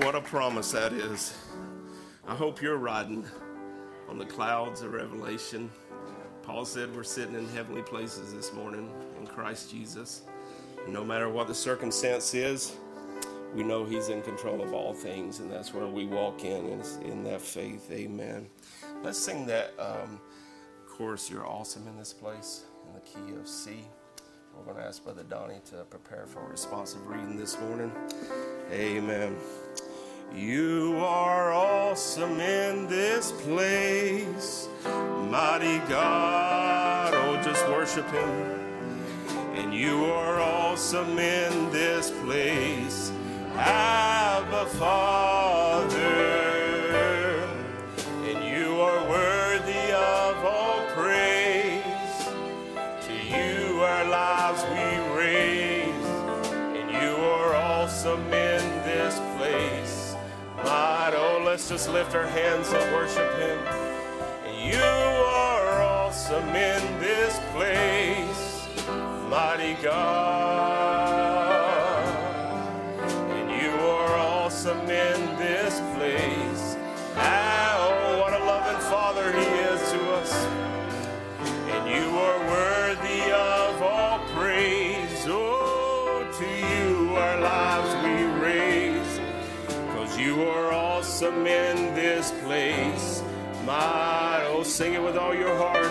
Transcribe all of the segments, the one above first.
What a promise that is. I hope you're riding on the clouds of revelation. Paul said we're sitting in heavenly places this morning in Christ Jesus. No matter what the circumstance is, we know He's in control of all things, and that's where we walk in, is in that faith. Amen. Let's sing that um, chorus, You're Awesome in This Place, in the key of C. We're going to ask Brother Donnie to prepare for a responsive reading this morning. Amen. You are awesome in this place, mighty God. Oh, just worship Him. And you are awesome in this place, Abba Father. Let's just lift our hands and worship Him. You are awesome in this place, mighty God. Awesome in this place. My, oh, sing it with all your heart.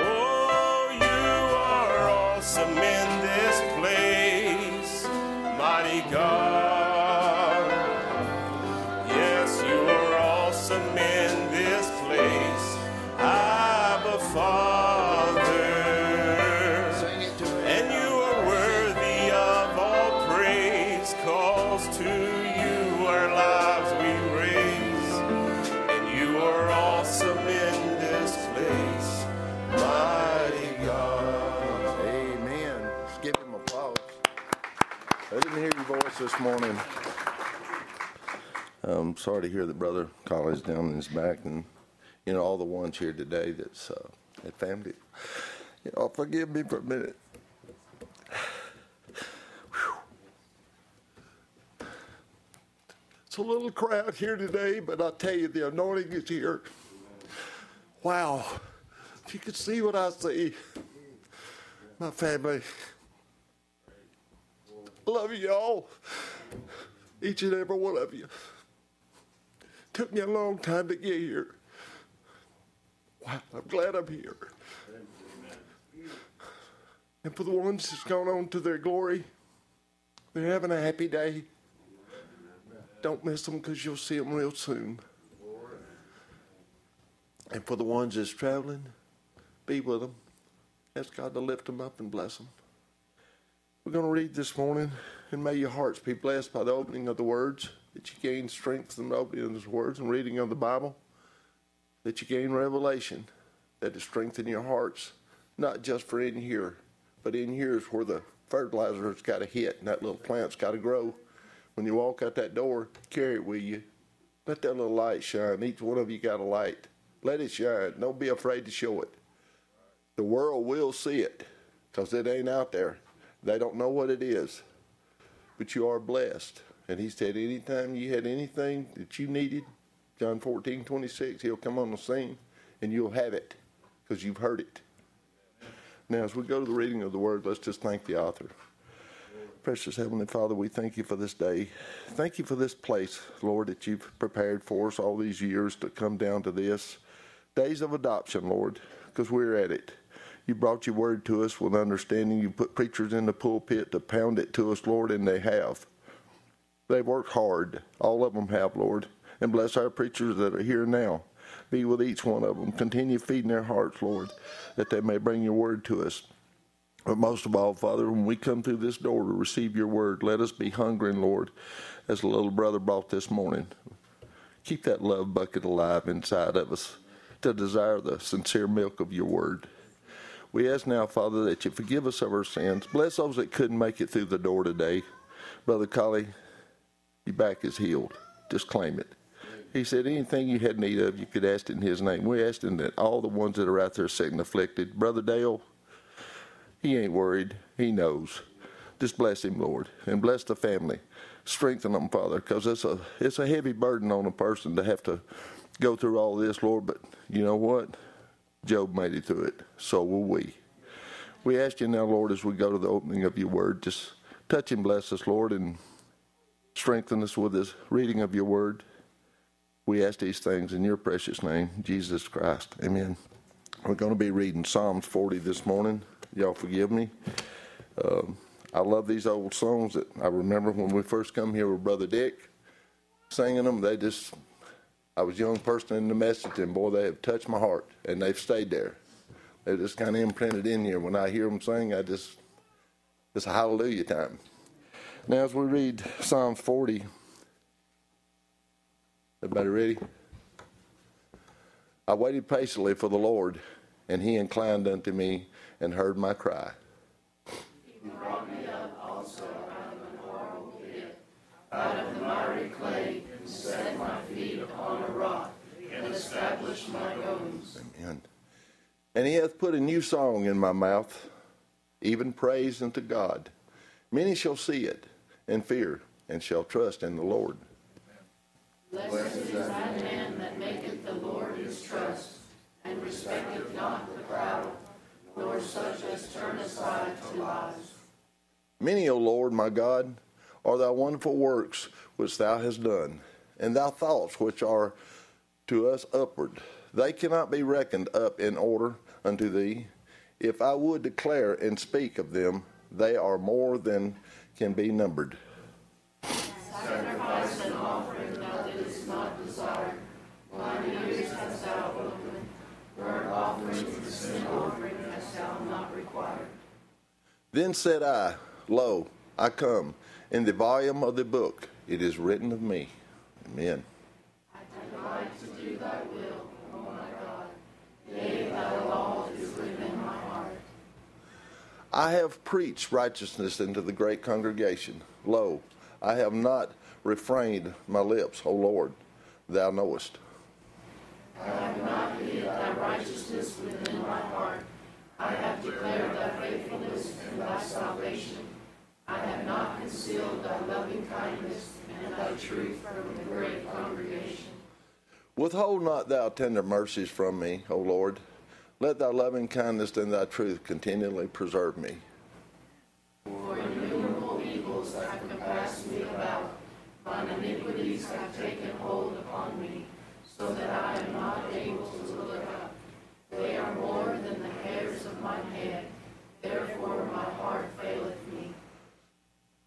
Oh, you are awesome in this place, mighty God. Voice this morning. I'm sorry to hear that Brother Collins down in his back, and you know all the ones here today that's uh, that family. You know, forgive me for a minute. Whew. It's a little crowd here today, but I tell you, the anointing is here. Wow. If you could see what I see my family. Love you all, each and every one of you. Took me a long time to get here. Wow, I'm glad I'm here. And for the ones that's gone on to their glory, they're having a happy day. Don't miss them because you'll see them real soon. And for the ones that's traveling, be with them. Ask God to lift them up and bless them. We're going to read this morning, and may your hearts be blessed by the opening of the words, that you gain strength from the opening of the words and reading of the Bible, that you gain revelation that it strengthen your hearts, not just for in here, but in here is where the fertilizer's got to hit and that little plant's got to grow. When you walk out that door, carry it with you. Let that little light shine. Each one of you got a light. Let it shine. Don't be afraid to show it. The world will see it because it ain't out there. They don't know what it is. But you are blessed. And he said, anytime you had anything that you needed, John 14, 26, he'll come on the scene and you'll have it because you've heard it. Now, as we go to the reading of the word, let's just thank the author. Precious Heavenly Father, we thank you for this day. Thank you for this place, Lord, that you've prepared for us all these years to come down to this. Days of adoption, Lord, because we're at it. You brought your word to us with understanding. You put preachers in the pulpit to pound it to us, Lord, and they have. They've worked hard. All of them have, Lord. And bless our preachers that are here now. Be with each one of them. Continue feeding their hearts, Lord, that they may bring your word to us. But most of all, Father, when we come through this door to receive your word, let us be hungering, Lord, as the little brother brought this morning. Keep that love bucket alive inside of us to desire the sincere milk of your word. We ask now, Father, that you forgive us of our sins. Bless those that couldn't make it through the door today. Brother Collie, your back is healed. Just claim it. He said anything you had need of, you could ask it in his name. We asked him that all the ones that are out there sick and afflicted. Brother Dale, he ain't worried. He knows. Just bless him, Lord, and bless the family. Strengthen them, Father, because it's a it's a heavy burden on a person to have to go through all this, Lord. But you know what? Job made it through it. So will we. We ask you now, Lord, as we go to the opening of your word, just touch and bless us, Lord, and strengthen us with this reading of your word. We ask these things in your precious name, Jesus Christ. Amen. We're going to be reading Psalms 40 this morning. Y'all forgive me. Um, I love these old songs that I remember when we first come here with Brother Dick singing them. They just, I was a young person in the message, and boy, they have touched my heart, and they've stayed there. They're just kind of imprinted in here. When I hear them sing, I just, it's a hallelujah time. Now, as we read Psalm 40, everybody ready? I waited patiently for the Lord, and he inclined unto me and heard my cry. Amen. And he hath put a new song in my mouth, even praise unto God. Many shall see it and fear, and shall trust in the Lord. Blessed is that man that maketh the Lord his trust, and respecteth not the proud, nor such as turn aside to lies. Many, O Lord, my God, are thy wonderful works which thou hast done, and thy thoughts which are to us upward. They cannot be reckoned up in order unto thee. If I would declare and speak of them, they are more than can be numbered. Then said I, Lo, I come. In the volume of the book it is written of me. Amen. I delight to do thy will, O my God. Yea, thy law is within my heart. I have preached righteousness into the great congregation. Lo, I have not refrained my lips, O Lord, thou knowest. I have not hid thy righteousness within my heart. I have declared thy faithfulness and thy salvation. I have not concealed thy loving kindness and thy truth from the great congregation. Withhold not thou tender mercies from me, O Lord. Let thy loving kindness and thy truth continually preserve me. For innumerable evils have compassed me about. Mine iniquities have taken hold upon me, so that I am not able to look up. They are more than the hairs of mine head. Therefore my heart faileth me.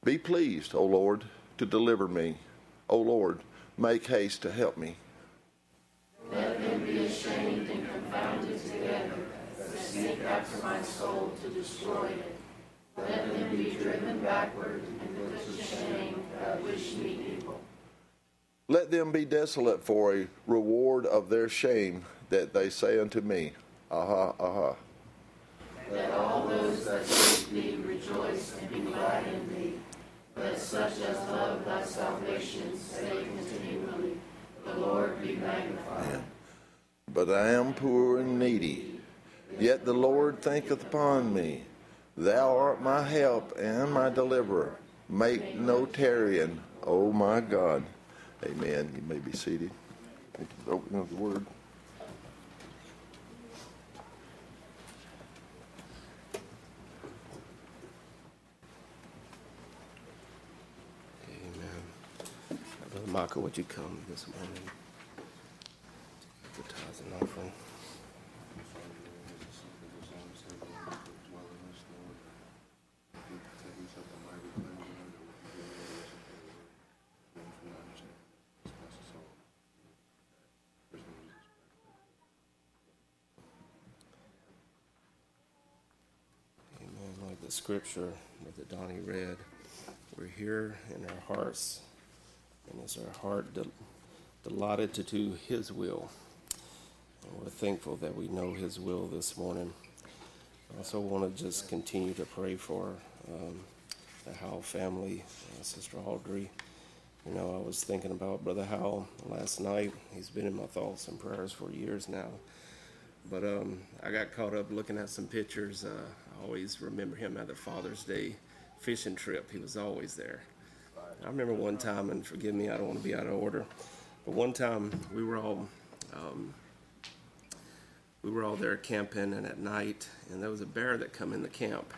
Be pleased, O Lord, to deliver me. O Lord, make haste to help me. Let them be ashamed and confounded together that seek after my soul to destroy it. Let them be driven backward and put to shame that wish me evil. Let them be desolate for a reward of their shame that they say unto me, Aha, aha. Let all those that seek thee rejoice and be glad in thee. Let such as love thy salvation say continually, The Lord be magnified. But I am poor and needy, yet the Lord thinketh upon me. Thou art my help and my deliverer. Make no tarrying, O my God. Amen. You may be seated. Thank you for opening of the word. Amen. Brother would you come this morning? The tithes and offering. Amen. Like the scripture that Donnie read, we're here in our hearts, and it's our heart del- delighted to do His will. And we're thankful that we know His will this morning. I also want to just continue to pray for um, the Howell family, uh, Sister Audrey. You know, I was thinking about Brother Howell last night. He's been in my thoughts and prayers for years now. But um, I got caught up looking at some pictures. Uh, I always remember him at the Father's Day fishing trip. He was always there. I remember one time, and forgive me, I don't want to be out of order, but one time we were all um, we were all there camping, and at night, and there was a bear that come in the camp,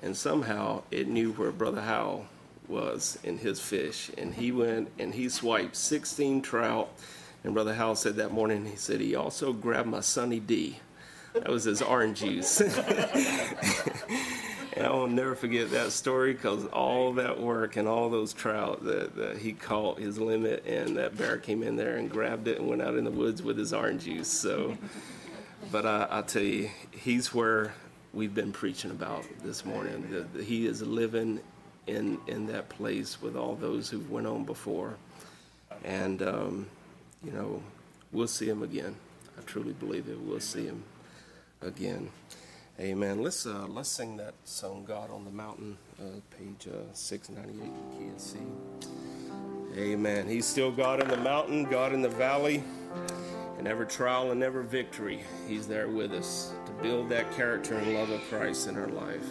and somehow it knew where Brother Howell was in his fish, and he went and he swiped 16 trout. And Brother Howell said that morning, he said he also grabbed my Sunny D. That was his orange juice. and I will never forget that story because all that work and all those trout that, that he caught his limit, and that bear came in there and grabbed it and went out in the woods with his orange juice. So, but I, I tell you, he's where we've been preaching about this morning. The, the, he is living in in that place with all those who went on before, and um, you know, we'll see him again. I truly believe it. We'll see him again. Amen. Let's uh, let's sing that song, "God on the Mountain," uh, page uh, six ninety eight. You can't see. Amen. He's still God in the mountain, God in the valley, in every trial and every victory. He's there with us to build that character and love of Christ in our life.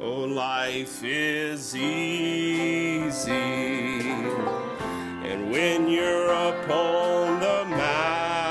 Oh, life is easy, and when you're upon the mountain,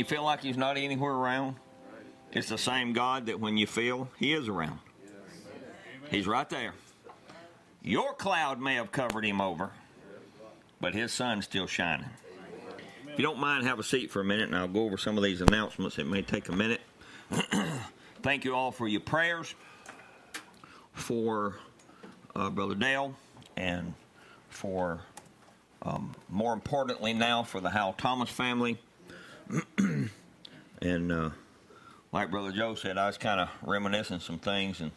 you feel like He's not anywhere around, it's the same God that when you feel He is around. He's right there. Your cloud may have covered Him over, but His sun's still shining. If you don't mind, have a seat for a minute, and I'll go over some of these announcements. It may take a minute. Thank you all for your prayers for uh, Brother Dale and for um, more importantly now for the Hal Thomas family. And uh, like Brother Joe said, I was kind of reminiscing some things, and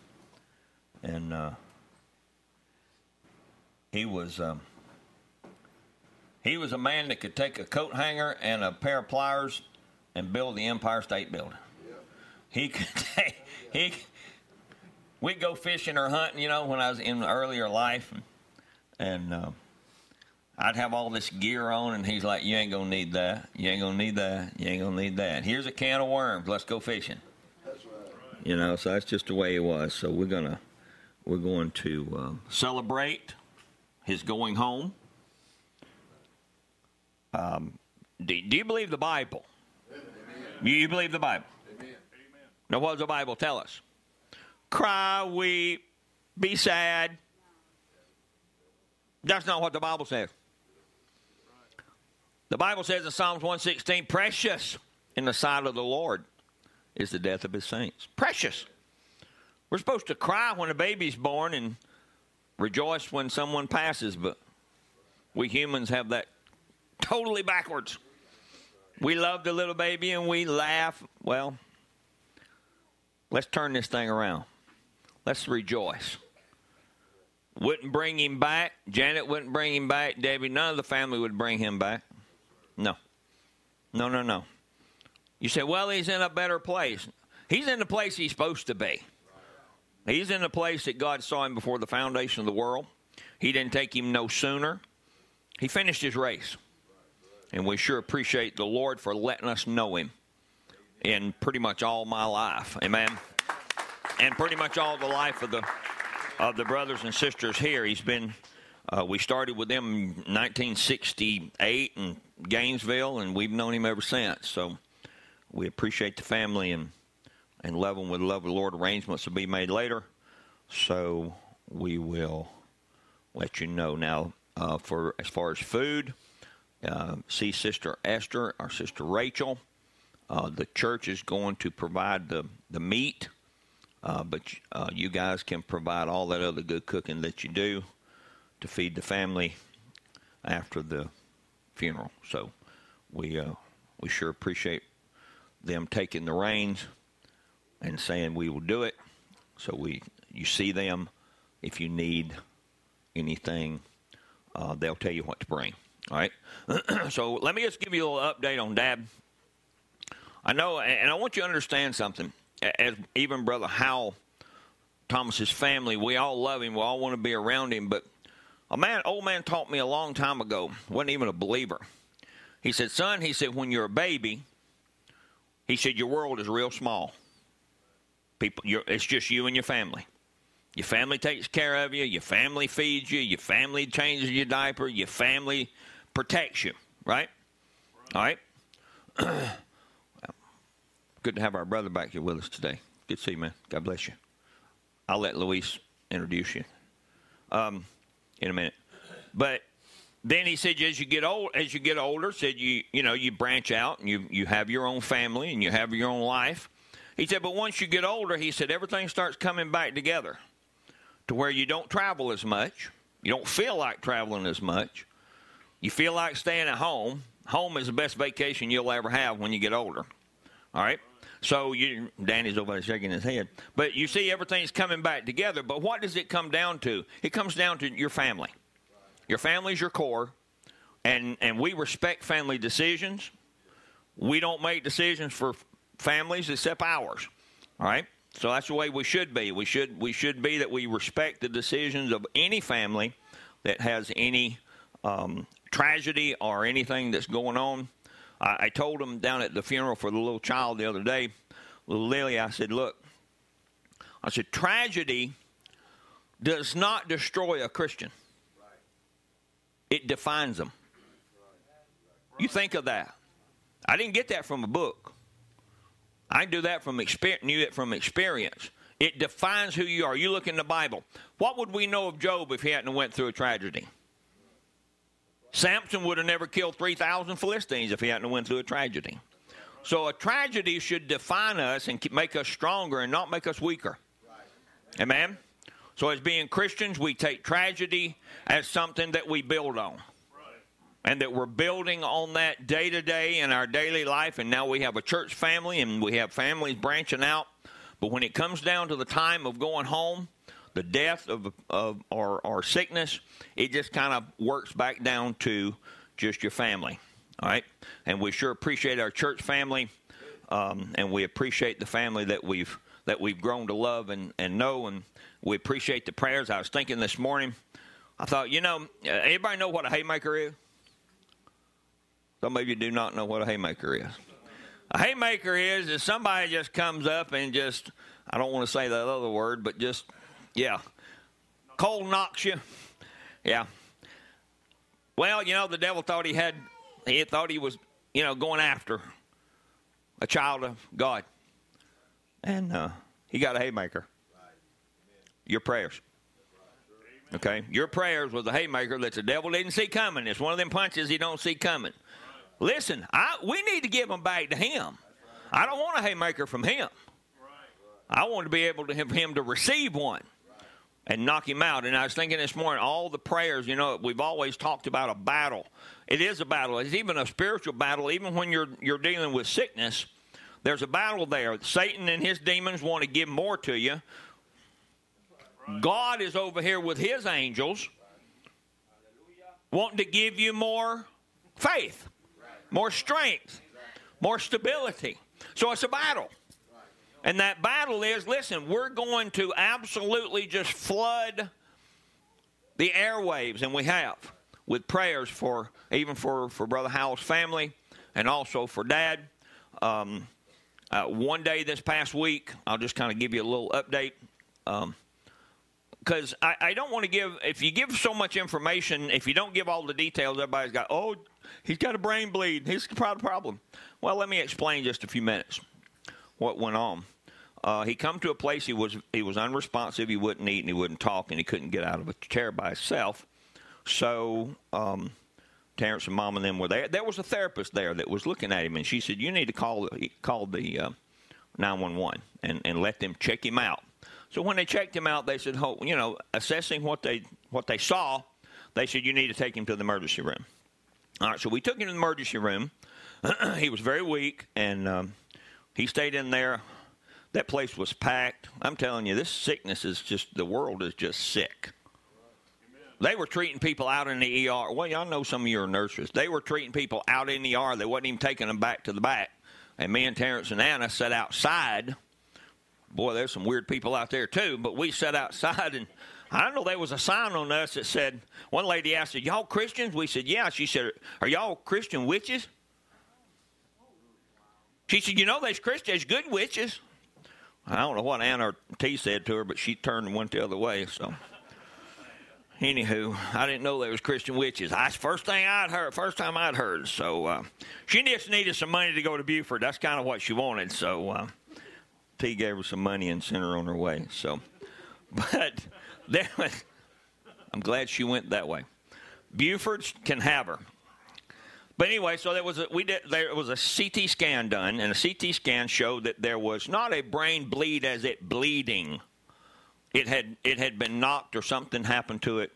and uh, he was um, he was a man that could take a coat hanger and a pair of pliers and build the Empire State Building. He could take he. We'd go fishing or hunting, you know, when I was in earlier life, and, and uh, I'd have all this gear on, and he's like, "You ain't gonna need that. You ain't gonna need that. You ain't gonna need that. Here's a can of worms. Let's go fishing." You know, so that's just the way it was. So we're gonna we're going to um, celebrate his going home. Um, do, do you believe the Bible? You, you believe the Bible? Now, what does the Bible tell us? Cry, weep, be sad. That's not what the Bible says. The Bible says in Psalms 116, precious in the sight of the Lord is the death of his saints. Precious. We're supposed to cry when a baby's born and rejoice when someone passes, but we humans have that totally backwards. We love the little baby and we laugh. Well, let's turn this thing around. Let's rejoice. Wouldn't bring him back. Janet wouldn't bring him back. Debbie, none of the family would bring him back. No. No, no, no. You say, well, he's in a better place. He's in the place he's supposed to be. He's in the place that God saw him before the foundation of the world. He didn't take him no sooner. He finished his race. And we sure appreciate the Lord for letting us know him in pretty much all my life. Amen. And pretty much all the life of the of the brothers and sisters here. He's been uh, we started with them in 1968 in Gainesville, and we've known him ever since. So we appreciate the family and and love them with love of the Lord. Arrangements will be made later, so we will let you know now. Uh, for as far as food, uh, see Sister Esther, our Sister Rachel. Uh, the church is going to provide the the meat, uh, but uh, you guys can provide all that other good cooking that you do to feed the family after the funeral. So we uh, we sure appreciate them taking the reins and saying we will do it. So we you see them if you need anything, uh, they'll tell you what to bring. All right. so let me just give you a little update on Dad. I know, and I want you to understand something. As even Brother Howell, Thomas's family, we all love him. We all want to be around him. But a man, old man, taught me a long time ago. wasn't even a believer. He said, "Son," he said, "when you're a baby, he said your world is real small. People, it's just you and your family. Your family takes care of you. Your family feeds you. Your family changes your diaper. Your family protects you. Right? All right. Good to have our brother back here with us today. Good to see you, man. God bless you. I'll let Luis introduce you um, in a minute. But then he said, as you get old, as you get older, said you you know you branch out and you you have your own family and you have your own life. He said, but once you get older, he said everything starts coming back together to where you don't travel as much, you don't feel like traveling as much, you feel like staying at home. Home is the best vacation you'll ever have when you get older. All right. So you, Danny's over there shaking his head. But you see, everything's coming back together. But what does it come down to? It comes down to your family. Your family's your core, and and we respect family decisions. We don't make decisions for families except ours. All right. So that's the way we should be. We should we should be that we respect the decisions of any family that has any um, tragedy or anything that's going on. I, I told them down at the funeral for the little child the other day, little Lily. I said, "Look, I said tragedy does not destroy a Christian. It defines them. You think of that. I didn't get that from a book. I do that from experience, knew it from experience. It defines who you are. You look in the Bible. What would we know of Job if he hadn't went through a tragedy? Samson would have never killed 3,000 Philistines if he hadn't went through a tragedy. So a tragedy should define us and make us stronger and not make us weaker. Amen? So as being Christians, we take tragedy as something that we build on. And that we're building on that day to day in our daily life. And now we have a church family and we have families branching out. But when it comes down to the time of going home, the death of, of or, or sickness, it just kind of works back down to just your family. All right? And we sure appreciate our church family. Um, and we appreciate the family that we've that we've grown to love and, and know and we appreciate the prayers. I was thinking this morning, I thought, you know, anybody know what a haymaker is? Some of you do not know what a haymaker is. A haymaker is is somebody just comes up and just I don't want to say that other word, but just yeah, cold knocks you. Yeah. Well, you know, the devil thought he had he thought he was you know going after a child of God, and uh, he got a haymaker. Your prayers. Okay? Your prayers was a haymaker that the devil didn't see coming. It's one of them punches he don't see coming. Listen, I, we need to give them back to him. I don't want a haymaker from him. I want to be able to have him to receive one and knock him out. And I was thinking this morning, all the prayers, you know, we've always talked about a battle. It is a battle. It's even a spiritual battle. Even when you're you're dealing with sickness, there's a battle there. Satan and his demons want to give more to you. God is over here with his angels wanting to give you more faith, more strength, more stability. So it's a battle. And that battle is listen, we're going to absolutely just flood the airwaves, and we have, with prayers for even for, for Brother Howell's family and also for Dad. Um, uh, one day this past week, I'll just kind of give you a little update. Because I, I don't want to give, if you give so much information, if you don't give all the details, everybody's got, oh, he's got a brain bleed. He's probably a problem. Well, let me explain just a few minutes what went on. Uh, he come to a place he was he was unresponsive. He wouldn't eat and he wouldn't talk and he couldn't get out of a chair by himself. So um, Terrence and Mom and them were there. There was a therapist there that was looking at him and she said, "You need to call call the uh, 911 and and let them check him out." So when they checked him out, they said, oh, "You know, assessing what they what they saw, they said you need to take him to the emergency room." All right, so we took him to the emergency room. he was very weak and um, he stayed in there that place was packed. I'm telling you, this sickness is just, the world is just sick. They were treating people out in the ER. Well, y'all know some of your nurses. They were treating people out in the ER. They wasn't even taking them back to the back. And me and Terrence and Anna sat outside. Boy, there's some weird people out there too. But we sat outside, and I know there was a sign on us that said. One lady asked, "Y'all Christians?" We said, "Yeah." She said, "Are y'all Christian witches?" She said, "You know, there's Christians, good witches." I don't know what Anna or T said to her, but she turned and went the other way. So, anywho, I didn't know there was Christian witches. That's first thing I'd heard. First time I'd heard. So uh, she just needed some money to go to Buford. That's kind of what she wanted. So uh, T gave her some money and sent her on her way. So, but then, I'm glad she went that way. Buford can have her. But anyway, so there was a we did there was a CT scan done, and a CT scan showed that there was not a brain bleed as it bleeding. It had it had been knocked or something happened to it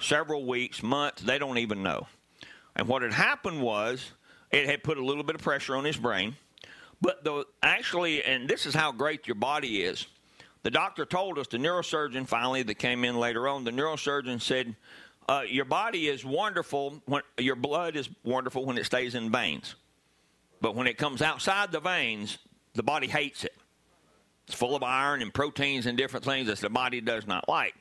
several weeks, months, they don't even know. And what had happened was it had put a little bit of pressure on his brain. But the actually, and this is how great your body is. The doctor told us, the neurosurgeon finally that came in later on, the neurosurgeon said, uh, your body is wonderful when your blood is wonderful when it stays in veins, but when it comes outside the veins, the body hates it. It's full of iron and proteins and different things that the body does not like.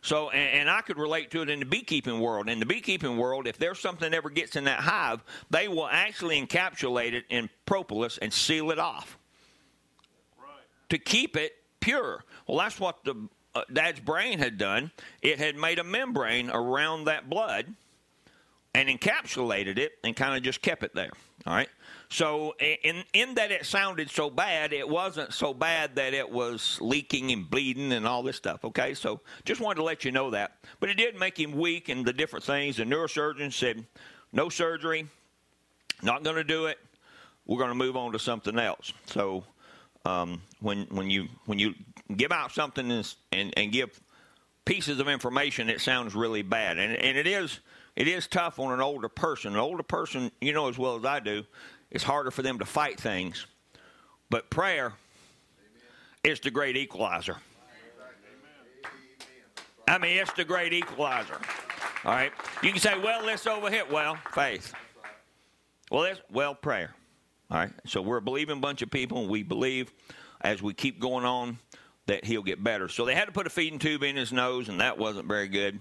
So, and, and, I could relate to it in the beekeeping world. In the beekeeping world, if there's something that ever gets in that hive, they will actually encapsulate it in propolis and seal it off right. to keep it pure. Well, that's what the uh, dad's brain had done, it had made a membrane around that blood and encapsulated it and kind of just kept it there. All right. So, in in that it sounded so bad, it wasn't so bad that it was leaking and bleeding and all this stuff. Okay. So, just wanted to let you know that. But it did make him weak and the different things. The neurosurgeon said, no surgery, not going to do it. We're going to move on to something else. So, um, when when you when you give out something and, and, and give pieces of information, it sounds really bad, and and it is it is tough on an older person. An older person, you know as well as I do, it's harder for them to fight things, but prayer Amen. is the great equalizer. I mean, it's the great equalizer. All right, you can say, "Well, let's overhit." Well, faith. Well, let's, well, prayer. All right. So we're a believing bunch of people, and we believe as we keep going on that he'll get better. So they had to put a feeding tube in his nose, and that wasn't very good.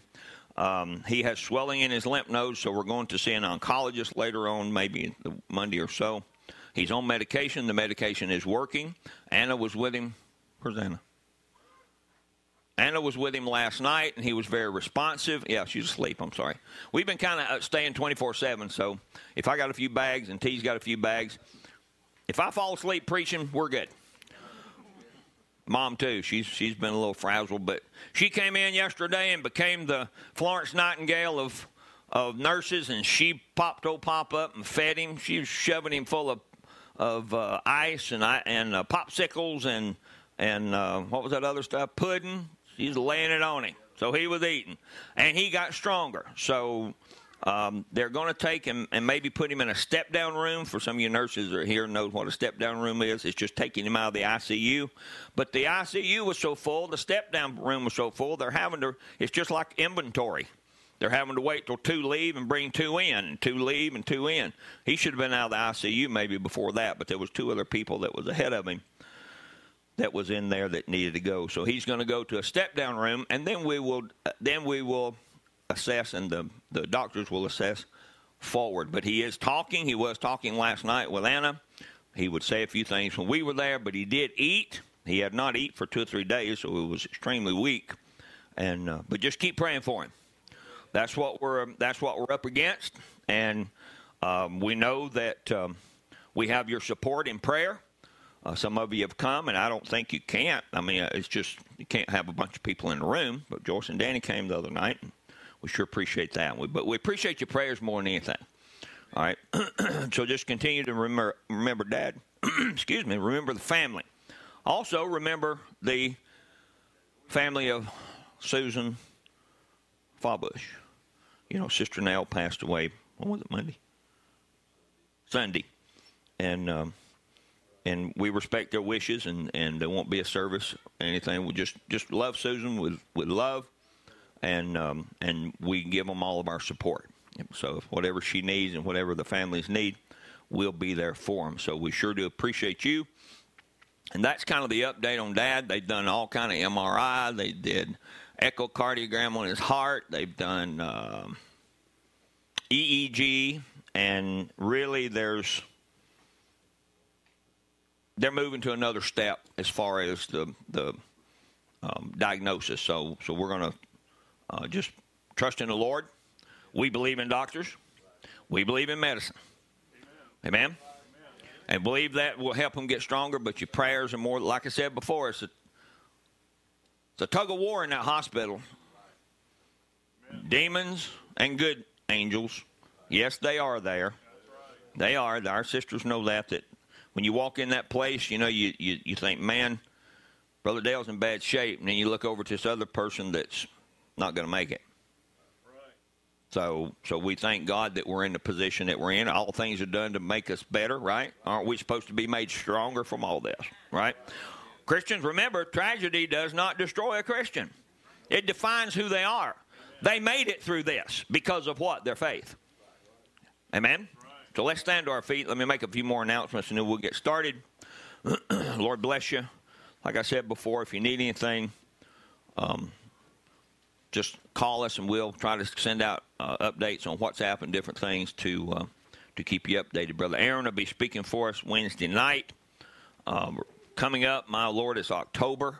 Um, he has swelling in his lymph nodes, so we're going to see an oncologist later on, maybe Monday or so. He's on medication. The medication is working. Anna was with him. Where's Anna? Anna was with him last night, and he was very responsive. Yeah, she's asleep. I'm sorry. We've been kind of uh, staying 24 7, so if I got a few bags and T's got a few bags, if I fall asleep preaching, we're good. Mom too. She's she's been a little frazzled, but she came in yesterday and became the Florence Nightingale of of nurses, and she popped old Pop up and fed him. She was shoving him full of of uh, ice and and uh, popsicles and and uh, what was that other stuff? Pudding. She's laying it on him, so he was eating, and he got stronger. So um, they're going to take him and maybe put him in a step down room. For some of you nurses that are here know what a step down room is. It's just taking him out of the ICU. But the ICU was so full, the step down room was so full, they're having to, it's just like inventory. They're having to wait till two leave and bring two in, and two leave and two in. He should have been out of the ICU maybe before that, but there was two other people that was ahead of him that was in there that needed to go. So he's going to go to a step down room, and then we will then we will assess, and the the doctors will assess forward. But he is talking. He was talking last night with Anna. He would say a few things when we were there, but he did eat. He had not eaten for two or three days, so he was extremely weak. And uh, but just keep praying for him. That's what we're that's what we're up against, and um, we know that um, we have your support in prayer. Uh, some of you have come, and I don't think you can't. I mean, it's just you can't have a bunch of people in the room. But Joyce and Danny came the other night, and we sure appreciate that. We, but we appreciate your prayers more than anything. All right, so just continue to remember, remember Dad. excuse me. Remember the family. Also, remember the family of Susan Fawbush. You know, Sister Nell passed away. When was it? Monday, Sunday, and um, and we respect their wishes, and and there won't be a service, anything. We just just love Susan with with love, and um, and we give them all of our support. So if whatever she needs and whatever the families need, we'll be there for them. So we sure do appreciate you. And that's kind of the update on Dad. They've done all kind of MRI. They did echocardiogram on his heart. They've done um, EEG, and really, there's they're moving to another step as far as the the um, diagnosis. So, so we're going to uh, just trust in the Lord. We believe in doctors. We believe in medicine. Amen. Amen. And believe that will help them get stronger. But your prayers are more, like I said before, it's a it's a tug of war in that hospital. Demons and good angels, yes, they are there. They are. Our sisters know that. That when you walk in that place, you know, you, you, you think, man, Brother Dale's in bad shape. And then you look over to this other person that's not going to make it. So, so we thank God that we're in the position that we're in. All things are done to make us better, right? Aren't we supposed to be made stronger from all this, right? Christians, remember, tragedy does not destroy a Christian. It defines who they are. They made it through this because of what? Their faith. Amen? So let's stand to our feet. Let me make a few more announcements and then we'll get started. Lord bless you. Like I said before, if you need anything, um, just call us and we'll try to send out uh, updates on WhatsApp and different things to uh, to keep you updated. Brother Aaron will be speaking for us Wednesday night. Um, coming up, my Lord, is October.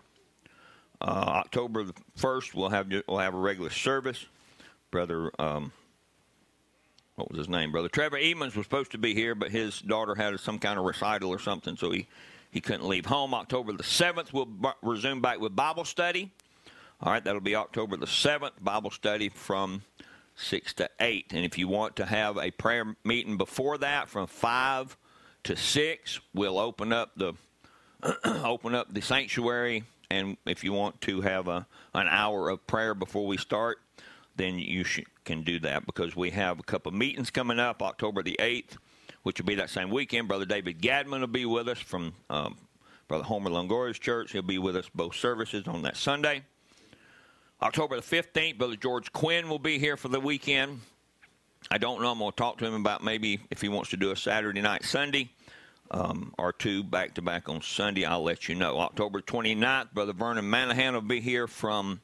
Uh, October the first, we'll have we'll have a regular service. Brother, um, what was his name? Brother Trevor Emons was supposed to be here, but his daughter had some kind of recital or something, so he he couldn't leave home. October the seventh, we'll b- resume back with Bible study. All right, that'll be October the 7th, Bible study from 6 to 8. And if you want to have a prayer meeting before that from 5 to 6, we'll open up the open up the sanctuary and if you want to have a an hour of prayer before we start, then you can do that because we have a couple meetings coming up October the 8th, which will be that same weekend. Brother David Gadman will be with us from um, Brother Homer Longoria's church. He'll be with us both services on that Sunday. October the 15th, Brother George Quinn will be here for the weekend. I don't know. I'm going to talk to him about maybe if he wants to do a Saturday night, Sunday, um, or two back to back on Sunday. I'll let you know. October 29th, Brother Vernon Manahan will be here from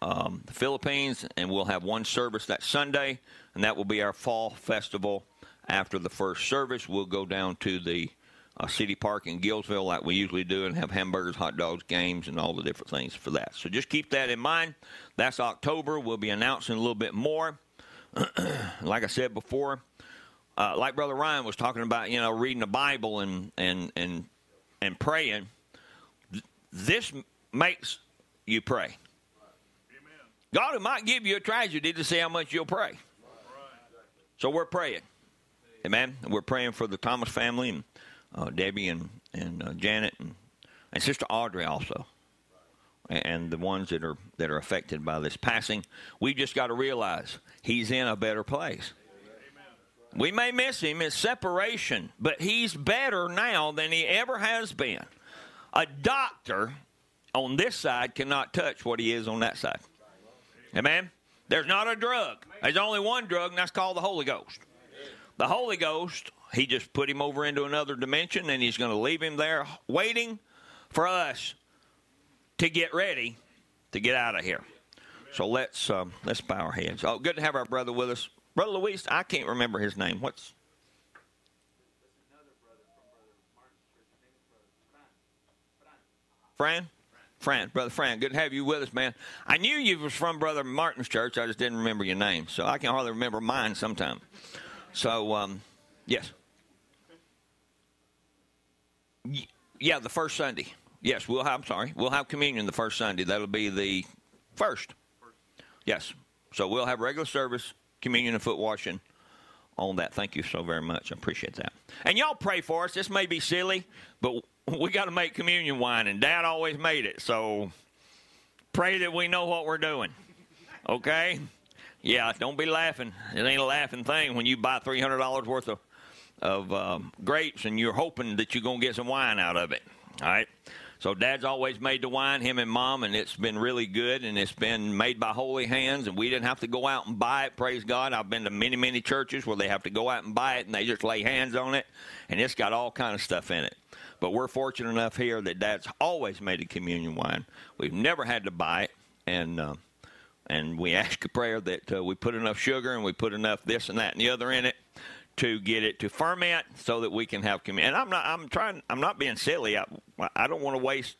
um, the Philippines, and we'll have one service that Sunday, and that will be our fall festival. After the first service, we'll go down to the uh, City Park in Gillsville like we usually do and have hamburgers, hot dogs, games, and all the different things for that. So just keep that in mind. That's October. We'll be announcing a little bit more. like I said before, uh, like Brother Ryan was talking about, you know, reading the Bible and and and and praying. This makes you pray. Amen. God might give you a tragedy to see how much you'll pray. Right. So we're praying. Amen. We're praying for the Thomas family and uh, Debbie and and uh, Janet and, and Sister Audrey also, and the ones that are that are affected by this passing. We just got to realize he's in a better place. We may miss him in separation, but he's better now than he ever has been. A doctor on this side cannot touch what he is on that side. Amen. There's not a drug. There's only one drug, and that's called the Holy Ghost. The Holy Ghost, he just put him over into another dimension, and he's going to leave him there waiting for us to get ready to get out of here. So let's um, let's bow our heads. Oh, good to have our brother with us, brother Luis. I can't remember his name. What's Fran? Fran, brother Fran, good to have you with us, man. I knew you was from brother Martin's church. I just didn't remember your name, so I can hardly remember mine sometimes. So, um, yes, yeah, the first Sunday. Yes, we'll have. I'm sorry, we'll have communion the first Sunday. That'll be the first. Yes, so we'll have regular service, communion, and foot washing on that. Thank you so very much. I appreciate that. And y'all pray for us. This may be silly, but we got to make communion wine, and Dad always made it. So pray that we know what we're doing. Okay? Yeah, don't be laughing. It ain't a laughing thing when you buy three hundred dollars worth of of um, grapes and you're hoping that you're gonna get some wine out of it. All right. So Dad's always made the wine, him and Mom, and it's been really good, and it's been made by holy hands, and we didn't have to go out and buy it. Praise God! I've been to many, many churches where they have to go out and buy it, and they just lay hands on it, and it's got all kind of stuff in it. But we're fortunate enough here that Dad's always made a communion wine. We've never had to buy it, and uh, and we ask a prayer that uh, we put enough sugar and we put enough this and that and the other in it to get it to ferment so that we can have communion. And I'm not I'm trying I'm not being silly. I I don't want to waste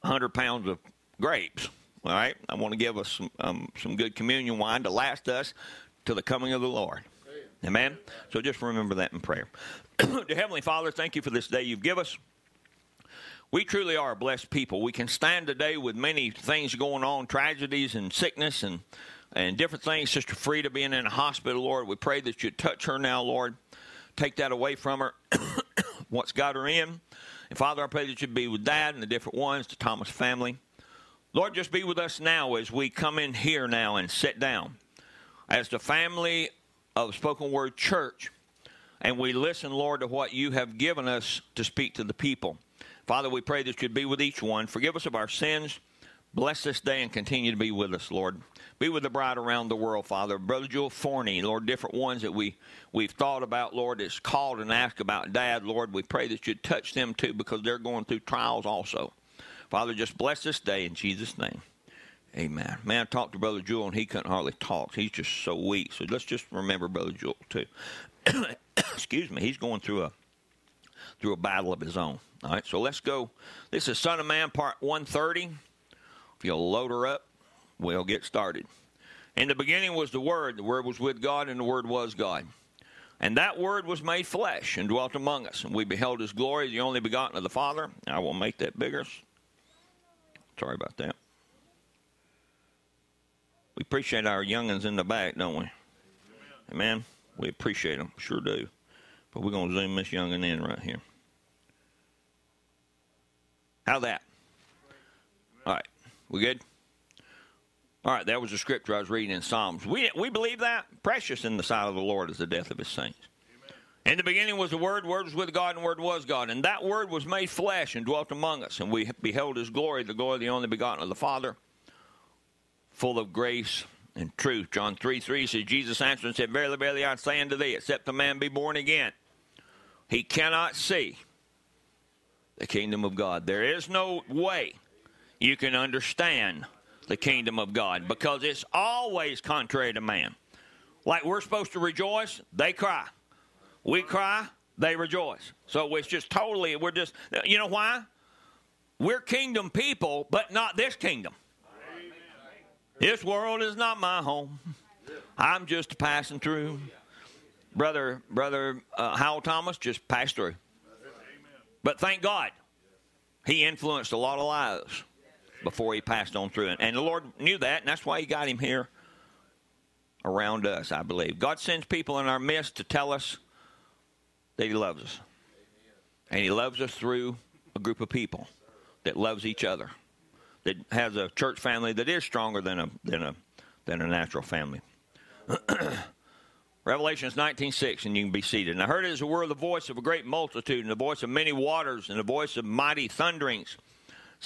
100 pounds of grapes. All right, I want to give us some um, some good communion wine to last us to the coming of the Lord. Amen. So just remember that in prayer. Dear Heavenly Father, thank you for this day you've given us. We truly are a blessed people. We can stand today with many things going on, tragedies and sickness and and different things. Sister Frida being in a hospital, Lord, we pray that you'd touch her now, Lord. Take that away from her. What's got her in? And Father, I pray that you'd be with Dad and the different ones, the Thomas family. Lord, just be with us now as we come in here now and sit down. As the family of Spoken Word Church, and we listen, Lord, to what you have given us to speak to the people. Father, we pray that you'd be with each one. Forgive us of our sins. Bless this day and continue to be with us, Lord. Be with the bride around the world, Father. Brother Joel Forney, Lord, different ones that we, we've thought about, Lord, that's called and asked about Dad, Lord. We pray that you'd touch them too because they're going through trials also. Father, just bless this day in Jesus' name. Amen. Man, I talked to Brother Joel and he couldn't hardly talk. He's just so weak. So let's just remember Brother Joel too. Excuse me. He's going through a through a battle of his own. All right, so let's go. This is Son of Man, part 130. If you'll load her up, we'll get started. In the beginning was the Word. The Word was with God, and the Word was God. And that Word was made flesh and dwelt among us. And we beheld His glory, the only begotten of the Father. I will make that bigger. Sorry about that. We appreciate our youngins in the back, don't we? Amen. We appreciate them, sure do. But we're going to zoom this youngin in right here. How that? All right. We good? All right, that was the scripture I was reading in Psalms. We, we believe that. Precious in the sight of the Lord is the death of his saints. In the beginning was the Word, Word was with God, and Word was God. And that Word was made flesh and dwelt among us. And we beheld his glory, the glory of the only begotten of the Father, full of grace and truth. John 3 3 says, Jesus answered and said, Verily, verily, I say unto thee, except a man be born again, he cannot see the kingdom of God. There is no way you can understand the kingdom of God because it's always contrary to man. Like we're supposed to rejoice, they cry. We cry, they rejoice. So it's just totally, we're just, you know why? We're kingdom people, but not this kingdom. This world is not my home. I'm just passing through. Brother, brother uh, Howell Thomas just passed through. But thank God, he influenced a lot of lives before he passed on through. And the Lord knew that, and that's why he got him here around us, I believe. God sends people in our midst to tell us that he loves us. And he loves us through a group of people that loves each other, that has a church family that is stronger than a, than a, than a natural family. Revelations 19.6, and you can be seated. And I heard it as it were the voice of a great multitude, and the voice of many waters, and the voice of mighty thunderings,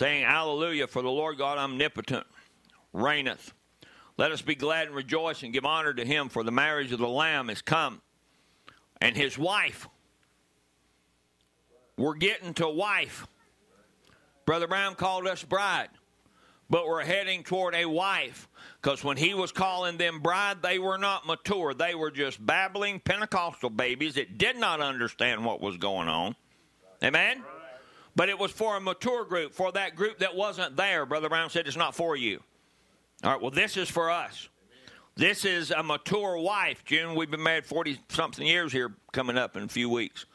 saying, Alleluia, for the Lord God omnipotent reigneth. Let us be glad and rejoice and give honor to him, for the marriage of the Lamb is come. And his wife, we're getting to wife. Brother Branham called us bride, but we're heading toward a wife. Because when he was calling them bride, they were not mature. They were just babbling Pentecostal babies that did not understand what was going on. Amen? But it was for a mature group, for that group that wasn't there. Brother Branham said it's not for you. All right, well, this is for us. This is a mature wife. June, we've been married 40 something years here coming up in a few weeks.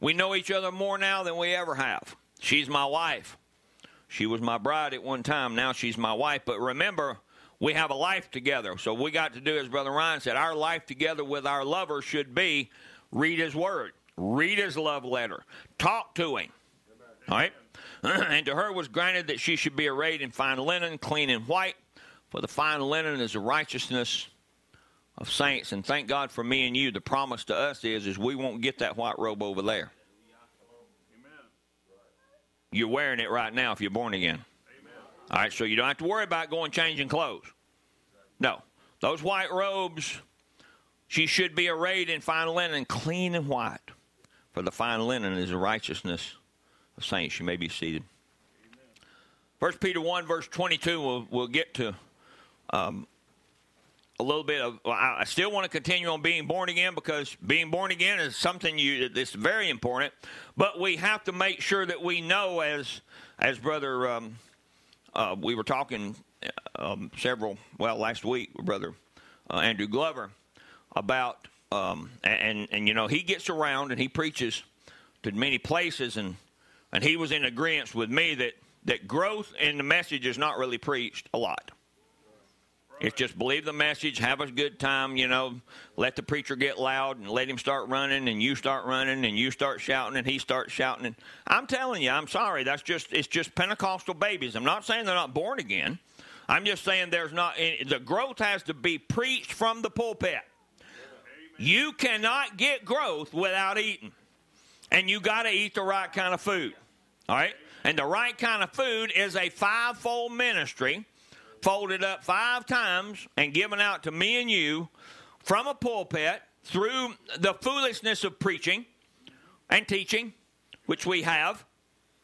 We know each other more now than we ever have. She's my wife. She was my bride at one time. Now she's my wife. But remember, we have a life together. So we got to do, as Brother Ryan said, our life together with our lover should be read his word, read his love letter, talk to him. All right? and to her was granted that she should be arrayed in fine linen, clean and white, for the fine linen is the righteousness of saints. And thank God for me and you. The promise to us is, is we won't get that white robe over there. You're wearing it right now if you're born again. All right, so you don't have to worry about going changing clothes. No. Those white robes, she should be arrayed in fine linen, clean and white. For the fine linen is the righteousness saints. You may be seated. First Peter 1, verse 22, we'll, we'll get to um, a little bit of. I still want to continue on being born again because being born again is something you that's very important. But we have to make sure that we know, as as brother, um, uh, we were talking um, several well last week brother uh, Andrew Glover about um, and and you know he gets around and he preaches to many places and and he was in agreement with me that that growth in the message is not really preached a lot. It's just believe the message, have a good time, you know, let the preacher get loud and let him start running and you start running and you start shouting and he starts shouting. And I'm telling you, I'm sorry, that's just it's just Pentecostal babies. I'm not saying they're not born again. I'm just saying there's not eh, the growth has to be preached from the pulpit. You cannot get growth without eating. And you got to eat the right kind of food. All right? And the right kind of food is a fivefold ministry folded up five times and given out to me and you from a pulpit through the foolishness of preaching and teaching, which we have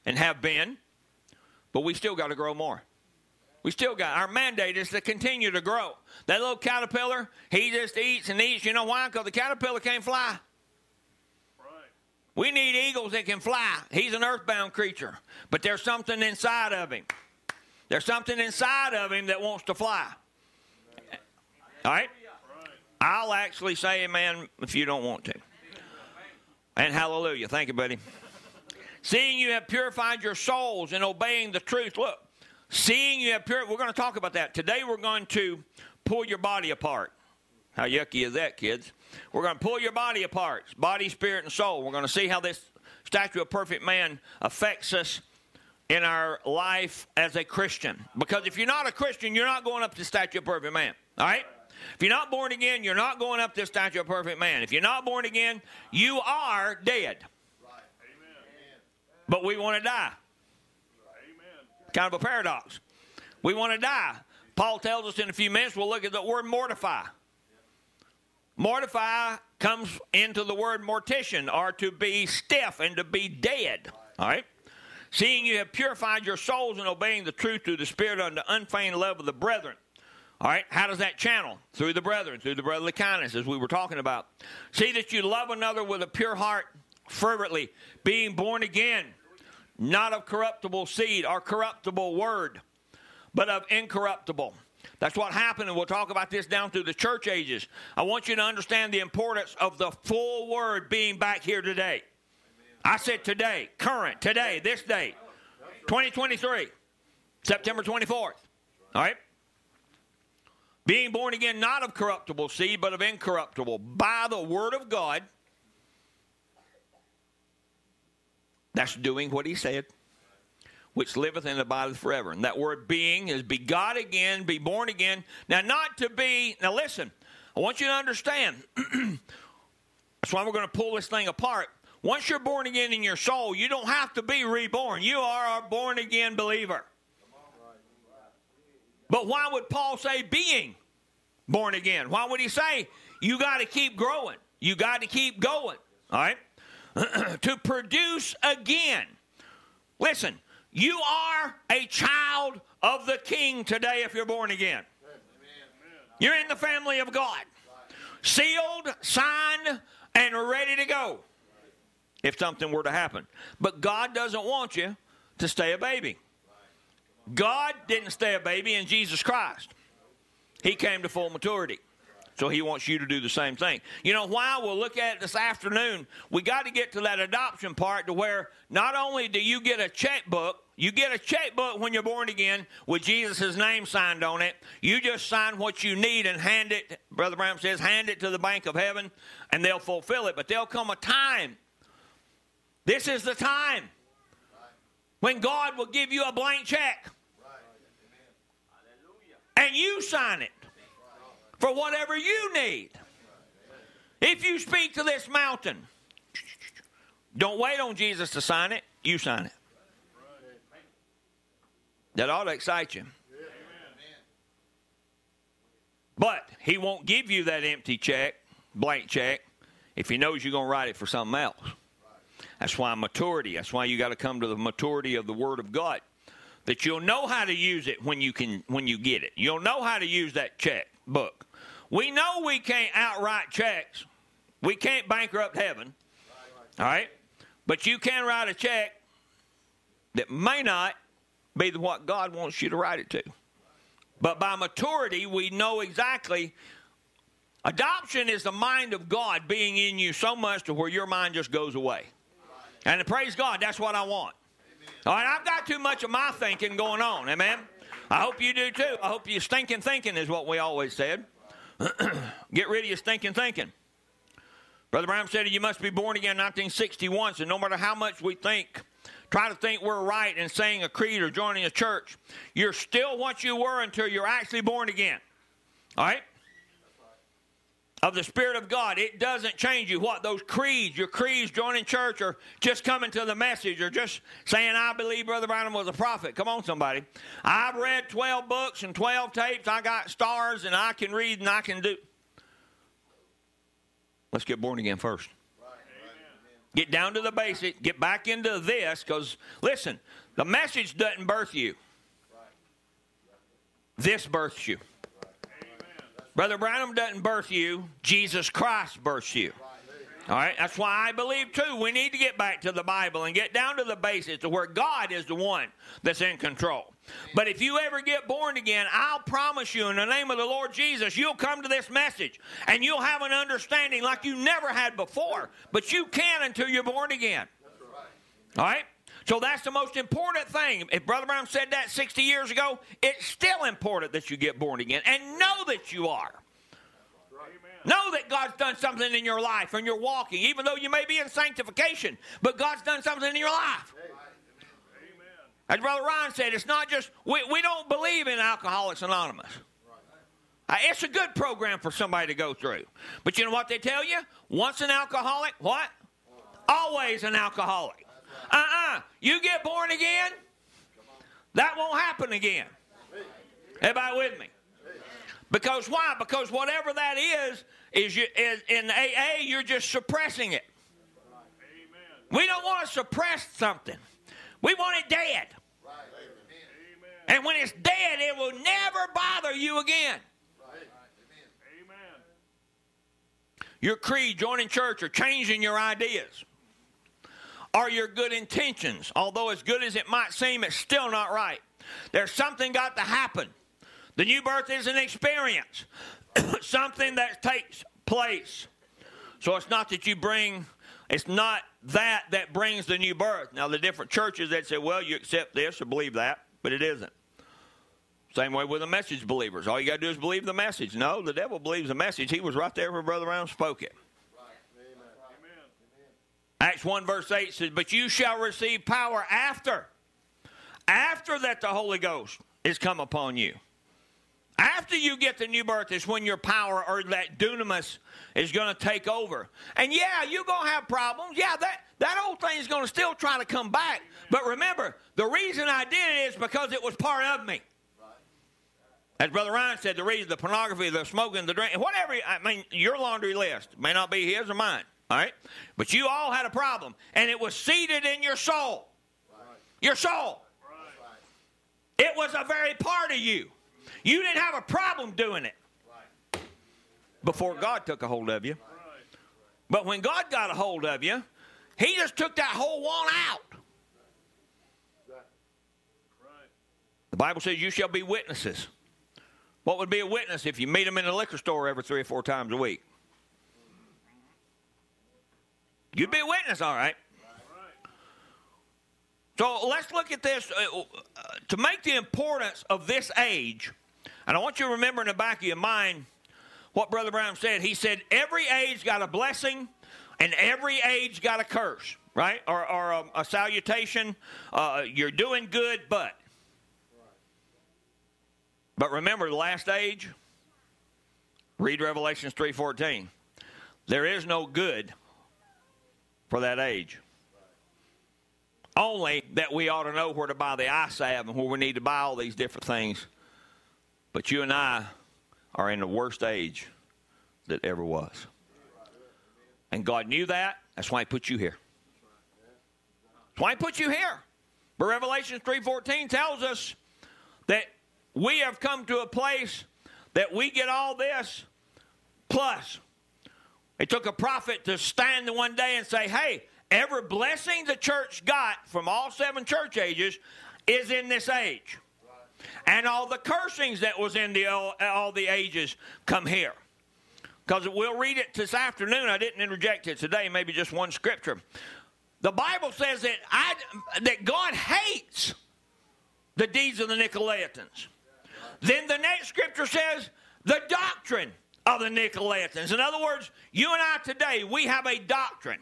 and have been, but we still got to grow more. We still got our mandate is to continue to grow. That little caterpillar, he just eats and eats. You know why? Because the caterpillar can't fly. We need eagles that can fly. He's an earthbound creature, but there's something inside of him. There's something inside of him that wants to fly. All right? I'll actually say amen if you don't want to. And hallelujah. Thank you, buddy. Seeing you have purified your souls in obeying the truth. Look, seeing you have purified, we're going to talk about that. Today we're going to pull your body apart. How yucky is that, kids? We're going to pull your body apart body, spirit, and soul. We're going to see how this statue of perfect man affects us in our life as a Christian. Because if you're not a Christian, you're not going up to the statue of perfect man. All right? If you're not born again, you're not going up to the statue of perfect man. If you're not born again, you are dead. But we want to die. Kind of a paradox. We want to die. Paul tells us in a few minutes, we'll look at the word mortify. Mortify comes into the word mortician, or to be stiff and to be dead. All right? Seeing you have purified your souls in obeying the truth through the Spirit unto unfeigned love of the brethren. All right, how does that channel? Through the brethren, through the brotherly kindness, as we were talking about. See that you love another with a pure heart, fervently, being born again, not of corruptible seed or corruptible word, but of incorruptible. That's what happened, and we'll talk about this down through the church ages. I want you to understand the importance of the full word being back here today. I said today, current, today, this day, 2023, September 24th. All right? Being born again, not of corruptible seed, but of incorruptible, by the word of God. That's doing what he said, which liveth and abideth forever. And that word being is begot again, be born again. Now, not to be, now listen, I want you to understand. That's why we're going to pull this thing apart. Once you're born again in your soul, you don't have to be reborn. You are a born again believer. But why would Paul say being? born again. Why would he say you got to keep growing? You got to keep going. All right? to produce again. Listen, you are a child of the king today if you're born again. You're in the family of God. Sealed, signed, and ready to go if something were to happen. But God doesn't want you to stay a baby. God didn't stay a baby in Jesus Christ. He came to full maturity. So he wants you to do the same thing. You know why? We'll look at it this afternoon. We got to get to that adoption part to where not only do you get a checkbook, you get a checkbook when you're born again with Jesus' name signed on it. You just sign what you need and hand it, Brother Branham says, hand it to the bank of heaven and they'll fulfill it. But there'll come a time. This is the time when God will give you a blank check. And you sign it for whatever you need. If you speak to this mountain, don't wait on Jesus to sign it, you sign it. That ought to excite you. But he won't give you that empty check, blank check, if he knows you're going to write it for something else. That's why maturity. That's why you got to come to the maturity of the Word of God. That you'll know how to use it when you can when you get it. You'll know how to use that check book. We know we can't outright checks. We can't bankrupt heaven. All right? But you can write a check that may not be what God wants you to write it to. But by maturity, we know exactly. Adoption is the mind of God being in you so much to where your mind just goes away. And praise God, that's what I want. All right, I've got too much of my thinking going on. Amen. I hope you do too. I hope you stinking thinking is what we always said. Get rid of your stinking thinking. Brother Branham said you must be born again in 1961, so no matter how much we think, try to think we're right in saying a creed or joining a church, you're still what you were until you're actually born again. All right? Of the Spirit of God. It doesn't change you. What? Those creeds, your creeds joining church or just coming to the message or just saying, I believe Brother Branham was a prophet. Come on, somebody. I've read 12 books and 12 tapes. I got stars and I can read and I can do. Let's get born again first. Get down to the basic. Get back into this because, listen, the message doesn't birth you. This births you. Brother Branham doesn't birth you, Jesus Christ births you. All right, that's why I believe too. We need to get back to the Bible and get down to the basics to where God is the one that's in control. But if you ever get born again, I'll promise you in the name of the Lord Jesus, you'll come to this message and you'll have an understanding like you never had before. But you can until you're born again. All right? So that's the most important thing. If Brother Branham said that 60 years ago, it's still important that you get born again and know that you are. Know that God's done something in your life and you're walking, even though you may be in sanctification, but God's done something in your life. As Brother Ron said, it's not just, we, we don't believe in Alcoholics Anonymous. Uh, it's a good program for somebody to go through. But you know what they tell you? Once an alcoholic, what? Always an alcoholic. You get born again, that won't happen again. Everybody with me? Because why? Because whatever that is, is, you, is in AA, you're just suppressing it. We don't want to suppress something. We want it dead. And when it's dead, it will never bother you again. Your creed, joining church, or changing your ideas are your good intentions. Although as good as it might seem, it's still not right. There's something got to happen. The new birth is an experience, something that takes place. So it's not that you bring, it's not that that brings the new birth. Now, the different churches that say, well, you accept this or believe that, but it isn't. Same way with the message believers. All you got to do is believe the message. No, the devil believes the message. He was right there where Brother Branham spoke it. Acts 1 verse 8 says, But you shall receive power after, after that the Holy Ghost is come upon you. After you get the new birth is when your power or that dunamis is going to take over. And yeah, you're going to have problems. Yeah, that, that old thing is going to still try to come back. But remember, the reason I did it is because it was part of me. As Brother Ryan said, the reason the pornography, the smoking, the drink, whatever. I mean, your laundry list may not be his or mine. All right, but you all had a problem, and it was seated in your soul. Your soul. It was a very part of you. You didn't have a problem doing it before God took a hold of you. But when God got a hold of you, He just took that whole one out. The Bible says, You shall be witnesses. What would be a witness if you meet them in a liquor store every three or four times a week? You'd be a witness, all right. So let's look at this uh, uh, to make the importance of this age. And I want you to remember in the back of your mind what Brother Branham said. He said, Every age got a blessing and every age got a curse, right? Or, or a, a salutation. Uh, you're doing good, but. But remember the last age? Read Revelations 3:14. There is no good for that age. Only that we ought to know where to buy the salve and where we need to buy all these different things. But you and I are in the worst age that ever was. And God knew that. That's why He put you here. That's why He put you here. But Revelation 3.14 tells us that we have come to a place that we get all this plus. It took a prophet to stand one day and say, hey, every blessing the church got from all seven church ages is in this age. And all the cursings that was in the all, all the ages come here. Because we'll read it this afternoon. I didn't interject it today, maybe just one scripture. The Bible says that I that God hates the deeds of the Nicolaitans. Then the next scripture says the doctrine of the Nicolaitans. In other words, you and I today, we have a doctrine.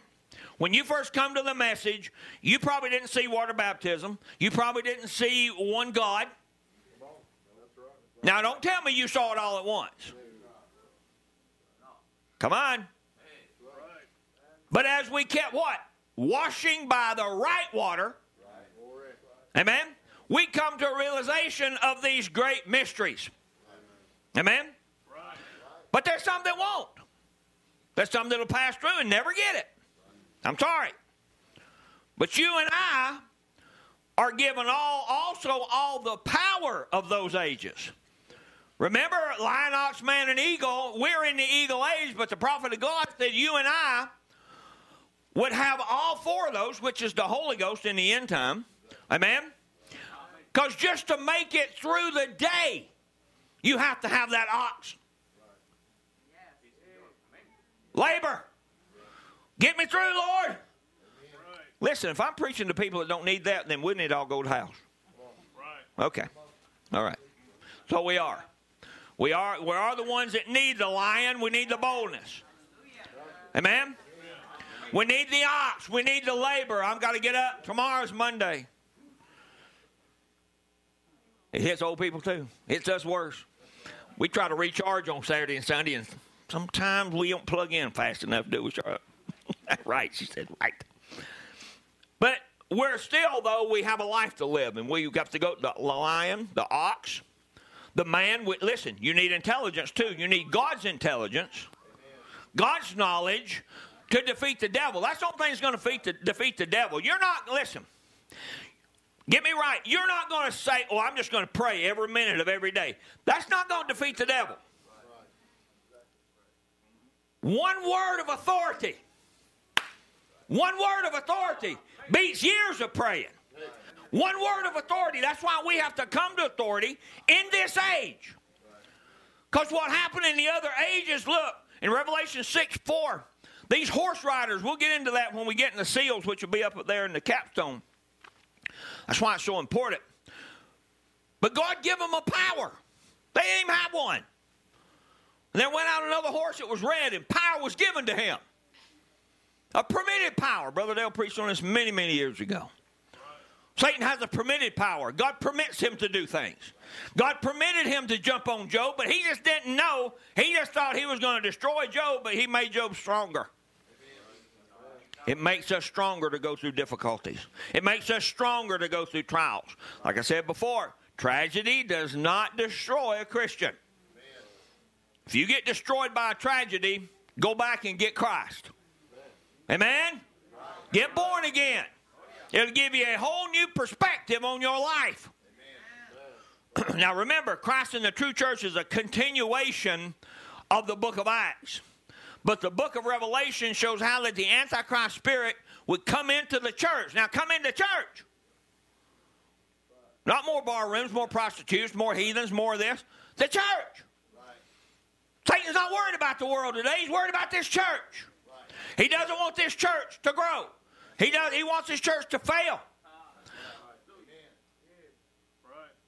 When you first come to the message, you probably didn't see water baptism. You probably didn't see one God. Now, don't tell me you saw it all at once. Come on. But as we kept what? Washing by the right water. Amen. We come to a realization of these great mysteries. Amen. But there's some that won't. There's some that'll pass through and never get it. I'm sorry. But you and I are given all also all the power of those ages. Remember, lion, ox, man, and eagle, we're in the eagle age, but the prophet of God said you and I would have all four of those, which is the Holy Ghost in the end time. Amen? Because just to make it through the day, you have to have that ox. Labor. Get me through, Lord. Listen, if I'm preaching to people that don't need that, then wouldn't it all go to house? Okay. All right. So we are. We are we are the ones that need the lion, we need the boldness. Amen? We need the ox, we need the labor. I've got to get up. Tomorrow's Monday. It hits old people too. It hits us worse. We try to recharge on Saturday and Sunday, and sometimes we don't plug in fast enough, do we, Charlotte? right, she said, right. But we're still, though, we have a life to live, and we've got to go the lion, the ox, the man. Listen, you need intelligence too. You need God's intelligence, God's knowledge to defeat the devil. That's the only thing that's going to defeat the devil. You're not, listen, get me right. You're not going to say, oh, I'm just going to pray every minute of every day. That's not going to defeat the devil. One word of authority. One word of authority beats years of praying. One word of authority. That's why we have to come to authority in this age. Because what happened in the other ages, look, in Revelation 6 4, these horse riders, we'll get into that when we get in the seals, which will be up there in the capstone. That's why it's so important. But God give them a power. They didn't even have one. And there went out another horse that was red, and power was given to him. A permitted power. Brother Dale preached on this many, many years ago. Satan has a permitted power. God permits him to do things. God permitted him to jump on Job, but he just didn't know. He just thought he was going to destroy Job, but he made Job stronger. It makes us stronger to go through difficulties. It makes us stronger to go through trials. Like I said before, Tragedy does not destroy a Christian. If you get destroyed by a tragedy, go back and get Christ. Amen? Get born again. It'll give you a whole new perspective on your life. now remember, Christ in the true church is a continuation of the book of Acts. But the book of Revelation shows how that the Antichrist spirit would come into the church. Now, come into church. Not more bar rooms, more prostitutes, more heathens, more of this. The church. Satan's not worried about the world today. He's worried about this church. He doesn't want this church to grow. He does. He wants this church to fail.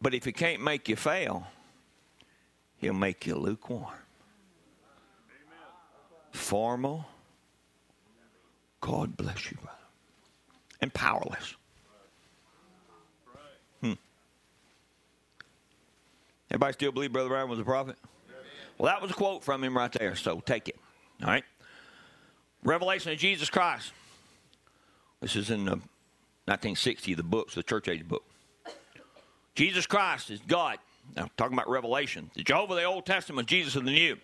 But if he can't make you fail, he'll make you lukewarm, formal. God bless you, brother, and powerless. Hmm. Everybody still believe Brother Branham was a prophet? Well, that was a quote from him right there, so take it. All right? Revelation of Jesus Christ. This is in the 1960, the books, the church age book. Jesus Christ is God. Now, talking about Revelation. The Jehovah of the Old Testament, Jesus of the New.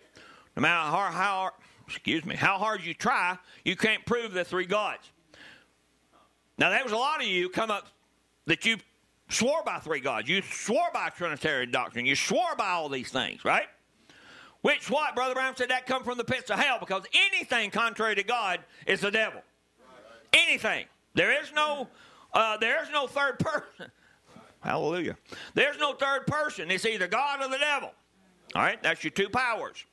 No matter how, how, excuse me, how hard you try, you can't prove the three gods. Now, there was a lot of you come up that you swore by three gods. You swore by Trinitarian doctrine. You swore by all these things, right? Which what? Brother Branham said that come from the pits of hell because anything contrary to God is the devil. Anything. There is no uh, there is no third person. Hallelujah. There's no third person. It's either God or the devil. All right, that's your two powers.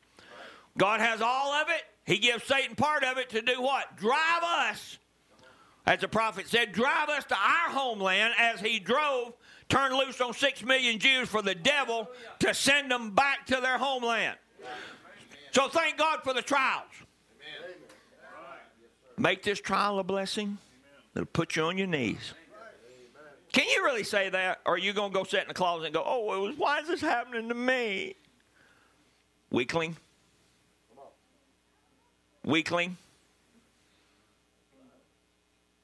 God has all of it. He gives Satan part of it to do what? Drive us, as the prophet said, drive us to our homeland as he drove, turned loose on six million Jews for the devil to send them back to their homeland. So thank God for the trials. Make this trial a blessing. It'll put you on your knees. Can you really say that? Or are you going to go sit in the closet and go, oh, was, why is this happening to me? Weakling. Weakling.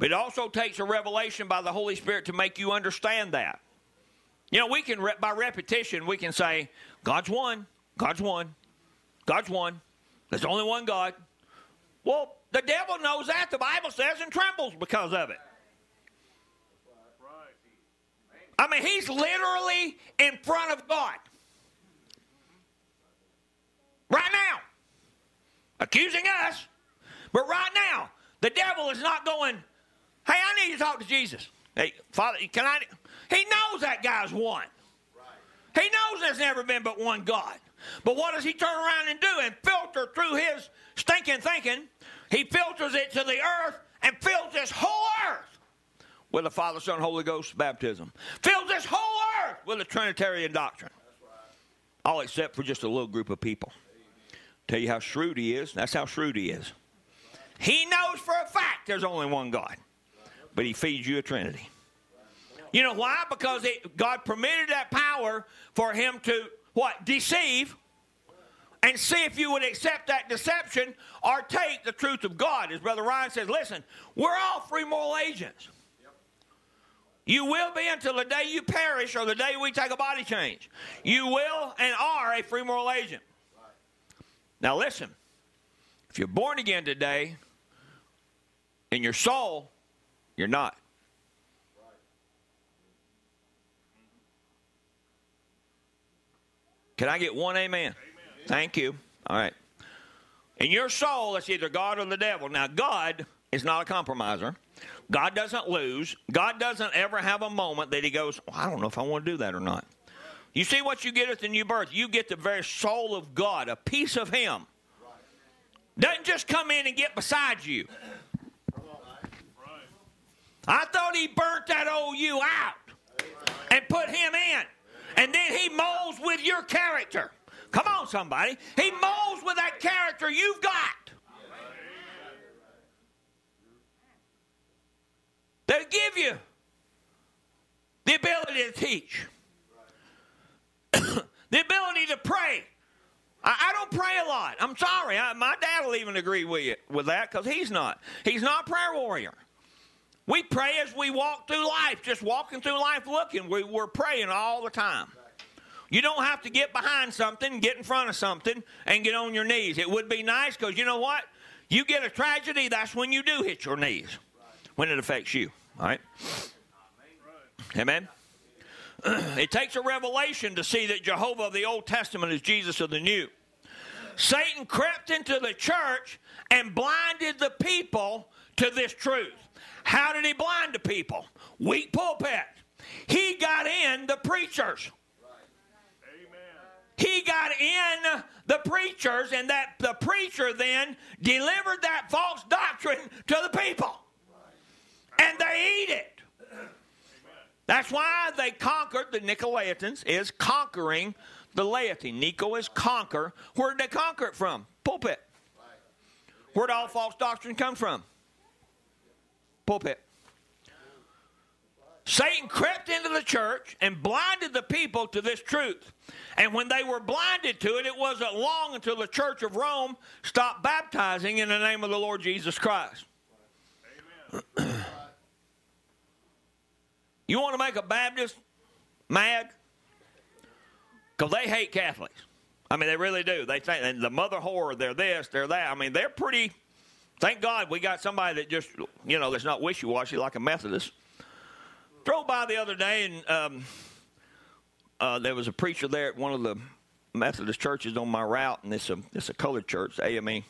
It also takes a revelation by the Holy Spirit to make you understand that. You know, we can, by repetition, we can say, God's one, God's one, God's one. There's only one God. Well, the devil knows that, the Bible says, and trembles because of it. I mean, he's literally in front of God. Right now. Accusing us. But right now, the devil is not going, hey, I need to talk to Jesus. Hey, Father, can I? He knows that guy's one. He knows there's never been but one God. But what does he turn around and do? And filter through his stinking thinking. He filters it to the earth and fills this whole earth with the Father, Son, Holy Ghost baptism. Fills this whole earth with a Trinitarian doctrine. All except for just a little group of people. Tell you how shrewd he is. That's how shrewd he is. He knows for a fact there's only one God, but he feeds you a Trinity. You know why? Because it, God permitted that power for him to what? Deceive and see if you would accept that deception or take the truth of God. As Brother Ryan says, listen, we're all free moral agents. You will be until the day you perish or the day we take a body change. You will and are a free moral agent. Now, listen, if you're born again today in your soul, you're not. Can I get one amen? amen? Thank you. All right. In your soul, it's either God or the devil. Now, God is not a compromiser. God doesn't lose. God doesn't ever have a moment that He goes, well, I don't know if I want to do that or not. You see what you get at the new birth? You get the very soul of God, a piece of Him. Doesn't just come in and get beside you. I thought He burnt that old you out and put Him in. And then he molds with your character. Come on, somebody. He molds with that character you've got. They give you the ability to teach, the ability to pray. I, I, don't pray a lot. I'm sorry. I, my dad will even agree with you with that because he's not. He's not a prayer warrior. We pray as we walk through life, just walking through life looking. We, we're praying all the time. You don't have to get behind something, get in front of something, and get on your knees. It would be nice because you know what? You get a tragedy, that's when you do hit your knees, when it affects you. All right? Amen? It takes a revelation to see that Jehovah of the Old Testament is Jesus of the New. Satan crept into the church and blinded the people to this truth. How did he blind the people? Weak pulpit. He got in the preachers. He got in the preachers, and that the preacher then delivered that false doctrine to the people. And they eat it. That's why they conquered the Nicolaitans is conquering the laity. Nico is conquer. Where did they conquer it from? Pulpit. Where did all false doctrine come from? Pulpit. Satan crept into the church and blinded the people to this truth. And when they were blinded to it, it wasn't long until the church of Rome stopped baptizing in the name of the Lord Jesus Christ. you want to make a Baptist mad? Because they hate Catholics. I mean, they really do. They think the mother whore, they're this, they're that. I mean, they're pretty. Thank God we got somebody that just, you know, that's not wishy washy like a Methodist. Drove by the other day and um, uh, there was a preacher there at one of the Methodist churches on my route, and it's a, it's a colored church, AME.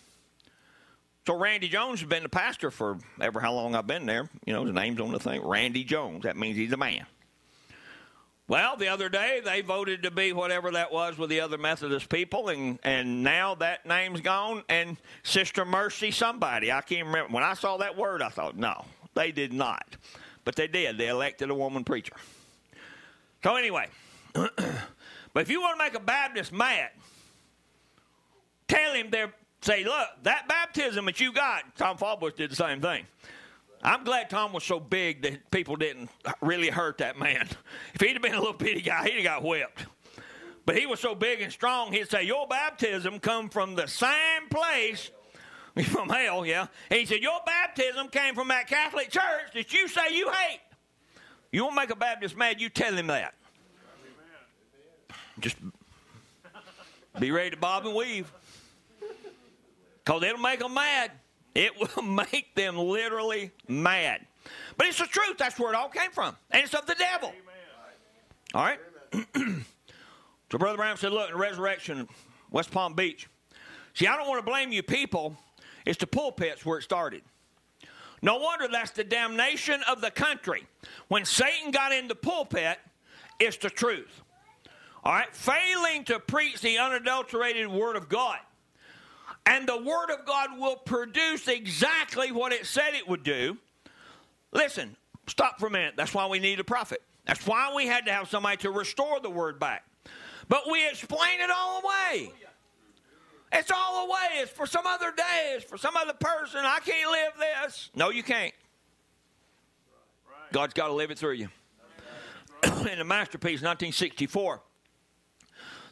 So Randy Jones has been the pastor for ever how long I've been there. You know, his name's on the thing, Randy Jones. That means he's a man. Well, the other day they voted to be whatever that was with the other Methodist people, and, and now that name's gone. And Sister Mercy, somebody, I can't remember. When I saw that word, I thought, no, they did not. But they did. They elected a woman preacher. So, anyway, but if you want to make a Baptist mad, tell him they're, say, look, that baptism that you got, Tom Fallbush did the same thing. I'm glad Tom was so big that people didn't really hurt that man. If he'd have been a little bitty guy, he'd have got whipped. But he was so big and strong, he'd say, Your baptism come from the same place from hell, yeah. And he said, Your baptism came from that Catholic church that you say you hate. You won't make a Baptist mad, you tell him that. Just be ready to bob and weave. Because it'll make them mad. It will make them literally mad. But it's the truth. That's where it all came from. And it's of the devil. All right? so Brother Branham said, look, in resurrection, West Palm Beach. See, I don't want to blame you people. It's the pulpits where it started. No wonder that's the damnation of the country. When Satan got in the pulpit, it's the truth. All right? Failing to preach the unadulterated Word of God. And the Word of God will produce exactly what it said it would do. Listen, stop for a minute. That's why we need a prophet. That's why we had to have somebody to restore the Word back. But we explain it all away. It's all away. It's for some other day. It's for some other person. I can't live this. No, you can't. God's got to live it through you. In the masterpiece, 1964,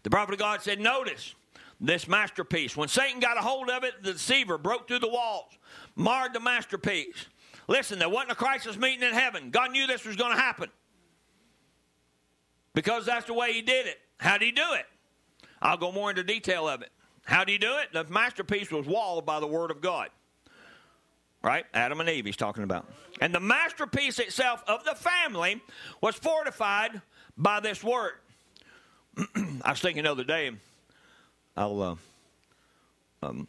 the prophet of God said, Notice this masterpiece. When Satan got a hold of it, the deceiver broke through the walls, marred the masterpiece. Listen, there wasn't a crisis meeting in heaven. God knew this was going to happen because that's the way He did it. How did He do it? I'll go more into detail of it. How did He do it? The masterpiece was walled by the Word of God. Right? Adam and Eve, he's talking about. And the masterpiece itself of the family was fortified by this Word. I was thinking the other day, I'll uh, um,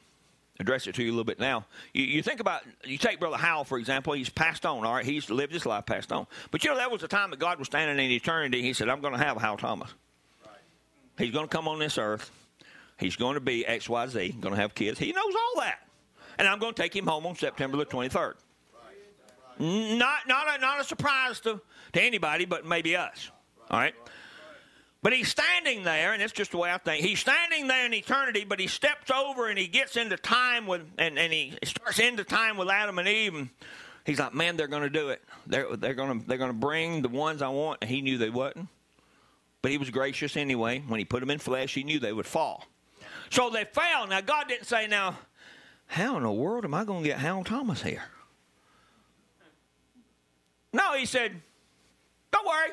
address it to you a little bit now. You, you, think about, you take Brother Howell, for example, he's passed on, all right? He's lived his life passed on. But you know, that was the time that God was standing in eternity. He said, I'm going to have Howell Thomas. He's going to come on this earth. He's going to be XYZ, going to have kids. He knows all that. And I'm going to take him home on September the 23rd. Not, not, a, not a surprise to, to anybody, but maybe us. All right? But he's standing there, and it's just the way I think. He's standing there in eternity, but he steps over and he gets into time with, and, and he starts into time with Adam and Eve. And he's like, man, they're going to do it. They're, they're going to they're to bring the ones I want. And he knew they wouldn't. But he was gracious anyway. When he put them in flesh, he knew they would fall. So they fell. Now, God didn't say, now, how in the world am I going to get Hal Thomas here? No, he said, don't worry.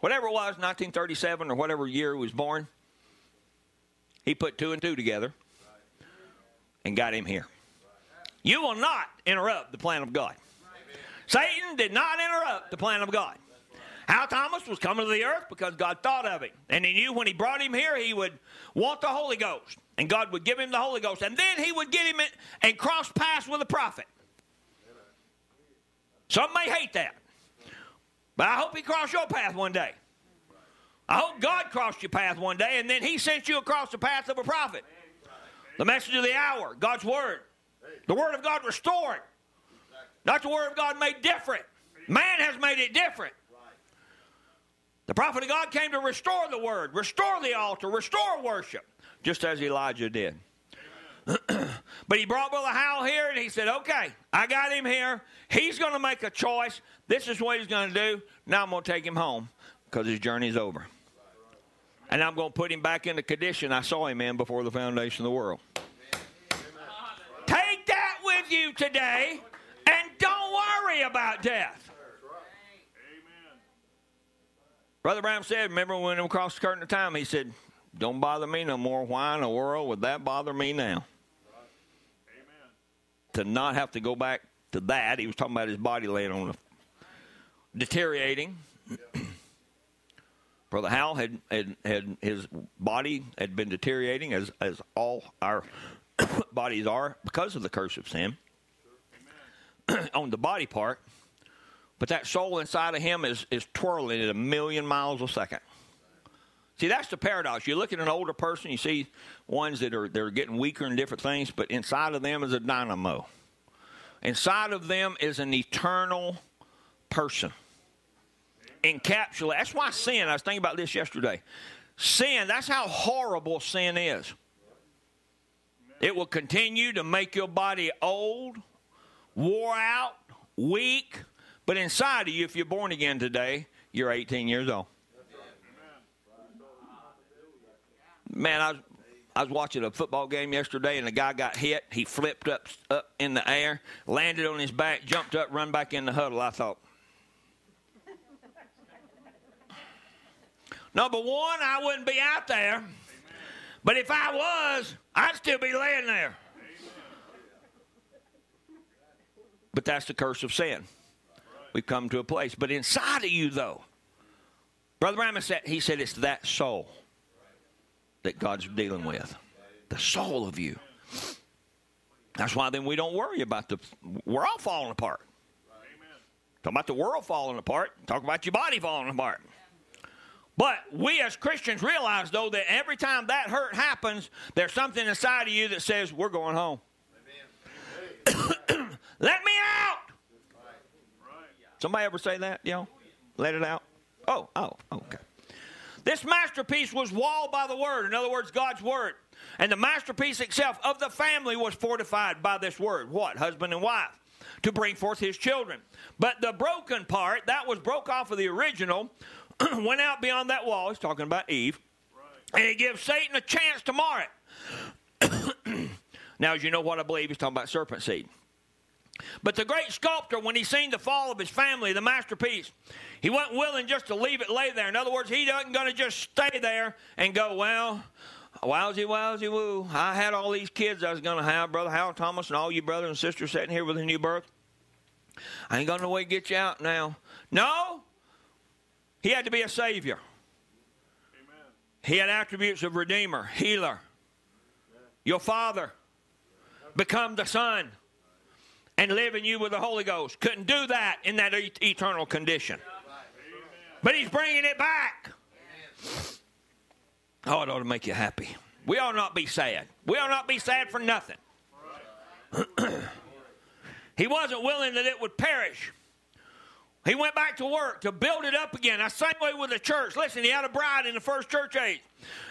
Whatever it was, 1937 or whatever year he was born, he put two and two together and got him here. You will not interrupt the plan of God. Satan did not interrupt the plan of God. Hal Thomas was coming to the earth because God thought of him. And he knew when he brought him here, he would want the Holy Ghost. And God would give him the Holy Ghost. And then he would get him in, and cross paths with a prophet. Some may hate that. But I hope he crossed your path one day. I hope God crossed your path one day and then he sent you across the path of a prophet. The message of the hour, God's word. The word of God restored. Not the word of God made different. Man has made it different. The prophet of God came to restore the word, restore the altar, restore worship, just as Elijah did. but he brought Brother Howell here and he said, Okay, I got him here. He's going to make a choice. This is what he's going to do. Now I'm going to take him home because his journey's over. And I'm going to put him back in the condition I saw him in before the foundation of the world. Take that with you today and don't worry about death. Amen. Brother Branham said, remember when we crossed the curtain of time, he said, Don't bother me no more. Why in the world would that bother me now? Amen. To not have to go back to that, he was talking about his body laying on the deteriorating. Brother Hal had, had, had his body had been deteriorating as, as all our bodies are because of the curse of sin on the body part. But that soul inside of him is, is twirling at a million miles a second. See, that's the paradox. You look at an older person, you see ones that are they're getting weaker in different things, but inside of them is a dynamo. Inside of them is an eternal person. Encapsulate. That's why sin, I was thinking about this yesterday. Sin, that's how horrible sin is. It will continue to make your body old, wore out, weak, but inside of you, if you're born again today, you're 18 years old. Man, I was, I was watching a football game yesterday, and a guy got hit. He flipped up up in the air, landed on his back, jumped up, run back in the huddle. I thought, number one, I wouldn't be out there, but if I was, I'd still be laying there. But that's the curse of sin. We've come to a place. But inside of you, though, Brother Branham said, he said it's that soul that God's dealing with. The soul of you. That's why then we don't worry about the, we're all falling apart. Talk about the world falling apart. Talk about your body falling apart. But we as Christians realize, though, that every time that hurt happens, there's something inside of you that says, We're going home. Let me out. Somebody ever say that, know? Let it out? Oh, oh, okay. This masterpiece was walled by the word. In other words, God's word. And the masterpiece itself of the family was fortified by this word. What? Husband and wife. To bring forth his children. But the broken part, that was broke off of the original, went out beyond that wall. He's talking about Eve. Right. And he gives Satan a chance to mar it. now, as you know what I believe, he's talking about serpent seed. But the great sculptor, when he seen the fall of his family, the masterpiece, he wasn't willing just to leave it lay there. In other words, he wasn't going to just stay there and go, well, wowsy, wowsy, woo. I had all these kids I was going to have, Brother Hal Thomas and all you brothers and sisters sitting here with a new birth. I ain't got no way to get you out now. No, he had to be a savior. Amen. He had attributes of redeemer, healer, your father, become the son and live in you with the Holy Ghost. Couldn't do that in that e- eternal condition. But He's bringing it back. Oh, it ought to make you happy. We ought not be sad. We ought not be sad for nothing. he wasn't willing that it would perish. He went back to work to build it up again. The same way with the church. Listen, he had a bride in the first church age.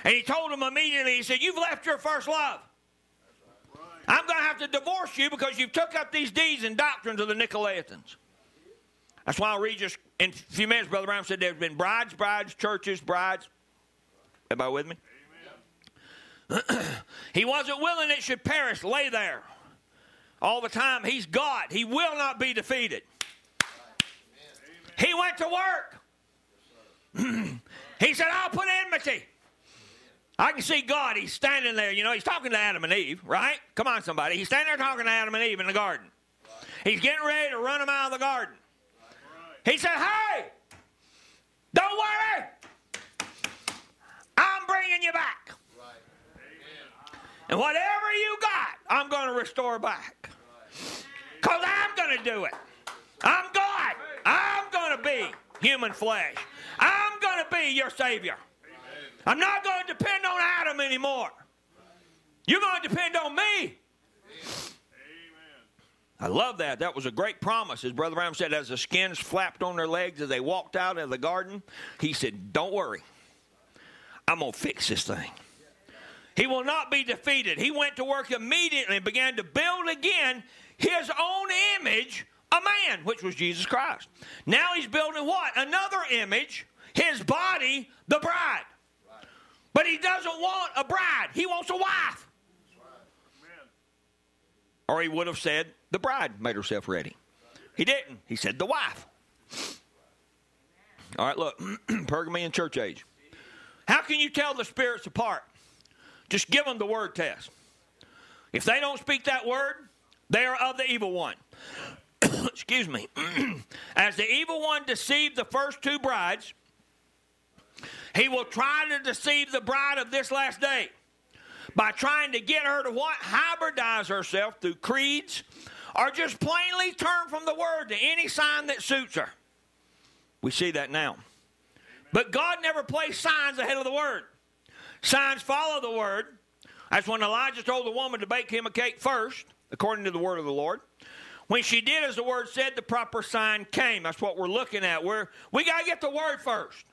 And he told them immediately, he said, You've left your first love. I'm going to have to divorce you because you've took up these deeds and doctrines of the Nicolaitans. That's why I'll read just in a few minutes. Brother Branham said there's been brides, brides, churches, brides. Everybody with me? he wasn't willing it should perish, lay there. All the time, he's God. He will not be defeated. He went to work. he said, I'll put enmity. I can see God. He's standing there. You know, he's talking to Adam and Eve, right? Come on, somebody. He's standing there talking to Adam and Eve in the garden. He's getting ready to run them out of the garden. He said, Hey, don't worry. I'm bringing you back. And whatever you got, I'm going to restore back. Because I'm going to do it. I'm God. I'm going to be human flesh. I'm going to be your Savior. I'm not going to depend on Adam anymore. You're going to depend on me. I love that. That was a great promise. As Brother Branham said, as the skins flapped on their legs as they walked out of the garden, he said, Don't worry. I'm going to fix this thing. He will not be defeated. He went to work immediately and began to build again his own image, a man, which was Jesus Christ. Now he's building what? Another image, his body, the bride. But he doesn't want a bride, he wants a wife. Or he would have said, the bride made herself ready. He didn't. He said, the wife. All right, look, Pergamean church age. How can you tell the spirits apart? Just give them the word test. If they don't speak that word, they are of the evil one. Excuse me. As the evil one deceived the first two brides, he will try to deceive the bride of this last day by trying to get her to what? Hybridize herself through creeds or just plainly turn from the word to any sign that suits her. We see that now. But God never placed signs ahead of the word. Signs follow the word. That's when Elijah told the woman to bake him a cake first, according to the word of the Lord. When she did as the word said, the proper sign came. That's what we're looking at. We're, we got to get the word first.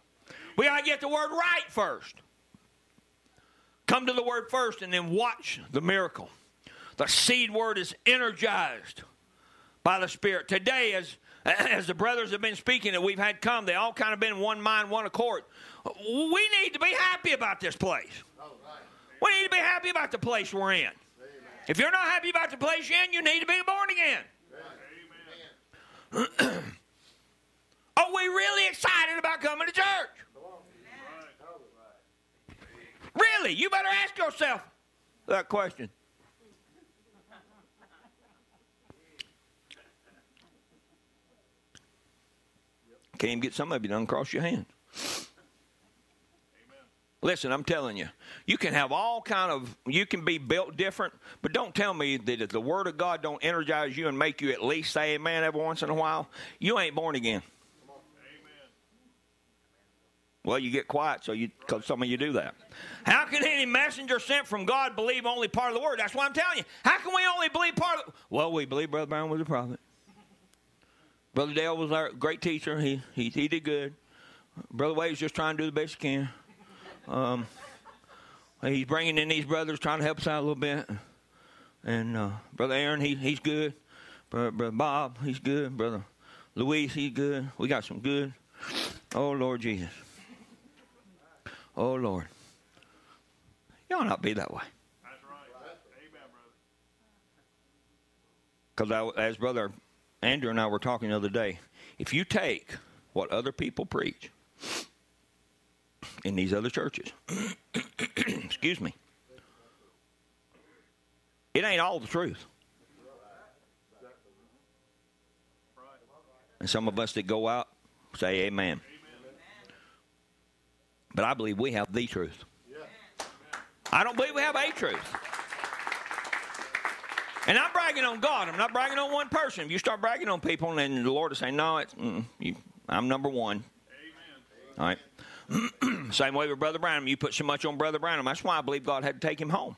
We got to get the word right first. Come to the word first and then watch the miracle. The seed word is energized by the Spirit. Today, as, as the brothers have been speaking that we've had come, they all kind of been one mind, one accord. We need to be happy about this place. We need to be happy about the place we're in. If you're not happy about the place you're in, you need to be born again. Are we really excited about coming to church? Really? You better ask yourself that question. Can't even get some of you to uncross your hands. Listen, I'm telling you, you can have all kind of, you can be built different, but don't tell me that if the Word of God don't energize you and make you at least say amen every once in a while, you ain't born again. Amen. Well, you get quiet, so you, cause some of you do that. How can any messenger sent from God believe only part of the word? That's what I'm telling you. How can we only believe part of? The, well, we believe Brother Branham was a prophet. Brother Dale was our great teacher. He he, he did good. Brother Wade's just trying to do the best he can. Um, he's bringing in these brothers, trying to help us out a little bit. And uh, Brother Aaron, he he's good. Brother, Brother Bob, he's good. Brother Luis, he's good. We got some good. Oh Lord Jesus. Oh, Lord. Ought not be that way. That's right. Amen, brother. Because as Brother Andrew and I were talking the other day, if you take what other people preach in these other churches, excuse me, it ain't all the truth. And some of us that go out say amen. But I believe we have the truth. I don't believe we have a truth. And I'm bragging on God. I'm not bragging on one person. If you start bragging on people, then the Lord will say, "No, it's mm, you, I'm number one." Amen. All right. Same way with Brother Branham. You put so much on Brother Branham. That's why I believe God had to take him home.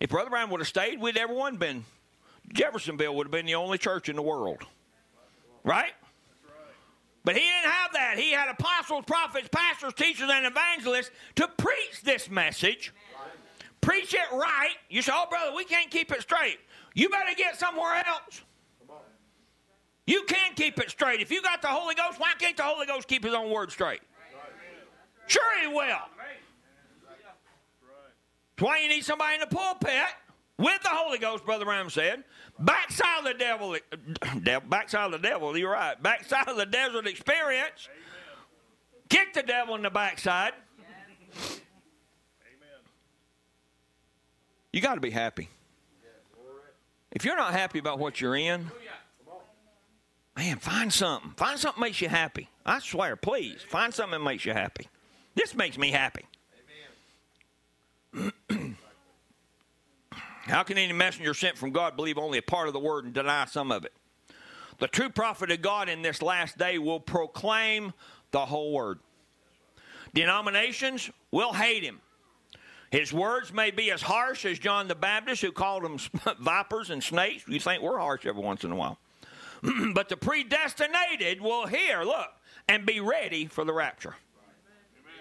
If Brother Branham would have stayed, we'd everyone been. Jeffersonville would have been the only church in the world. Right? But he didn't have that. He had apostles, prophets, pastors, teachers, and evangelists to preach this message. Preach it right. You say, oh, brother, we can't keep it straight. You better get somewhere else. You can keep it straight. If you got the Holy Ghost, why can't the Holy Ghost keep his own word straight? Sure, he will. That's why you need somebody in the pulpit with the Holy Ghost, Brother Branham said. Backside of the devil, backside of the devil, you're right. Backside of the desert experience. Kick the devil in the backside. You got to be happy. If you're not happy about what you're in, man, find something. Find something that makes you happy. I swear, please, find something that makes you happy. This makes me happy. How can any messenger sent from God believe only a part of the word and deny some of it? The true prophet of God in this last day will proclaim the whole word. Denominations will hate him. His words may be as harsh as John the Baptist, who called them vipers and snakes. You think we're harsh every once in a while. but the predestinated will hear, look, and be ready for the rapture.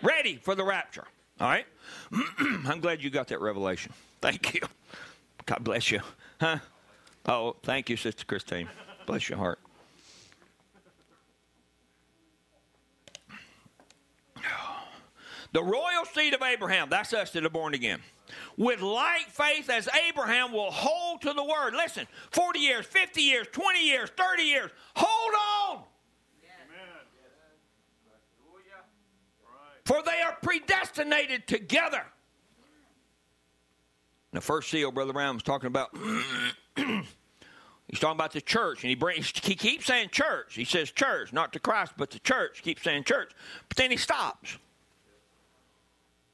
Ready for the rapture. All right? I'm glad you got that revelation. Thank you. God bless you. Huh? Oh, thank you, Sister Christine. Bless your heart. The royal seed of Abraham, that's us that are born again. With like faith as Abraham will hold to the word. Listen, 40 years, 50 years, 20 years, 30 years. Hold on. For they are predestinated together. The first seal, Brother Branham was talking about. he's talking about the church, and he brings. He keeps saying church. He says church, not to Christ, but the church. He keeps saying church, but then he stops.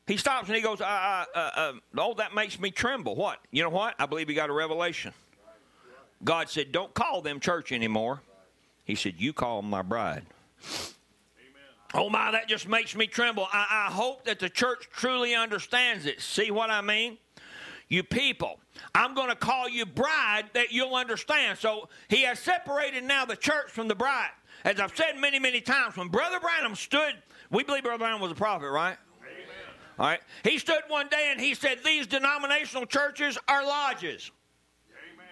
He stops and he goes, uh, uh, uh, "Oh, that makes me tremble." What? You know what? I believe he got a revelation. God said, "Don't call them church anymore." He said, "You call them my bride." Oh my, that just makes me tremble. I, I hope that the church truly understands it. See what I mean? You people, I'm going to call you bride that you'll understand. So he has separated now the church from the bride. As I've said many, many times, when Brother Branham stood, we believe Brother Branham was a prophet, right? All right. He stood one day and he said, These denominational churches are lodges. Amen.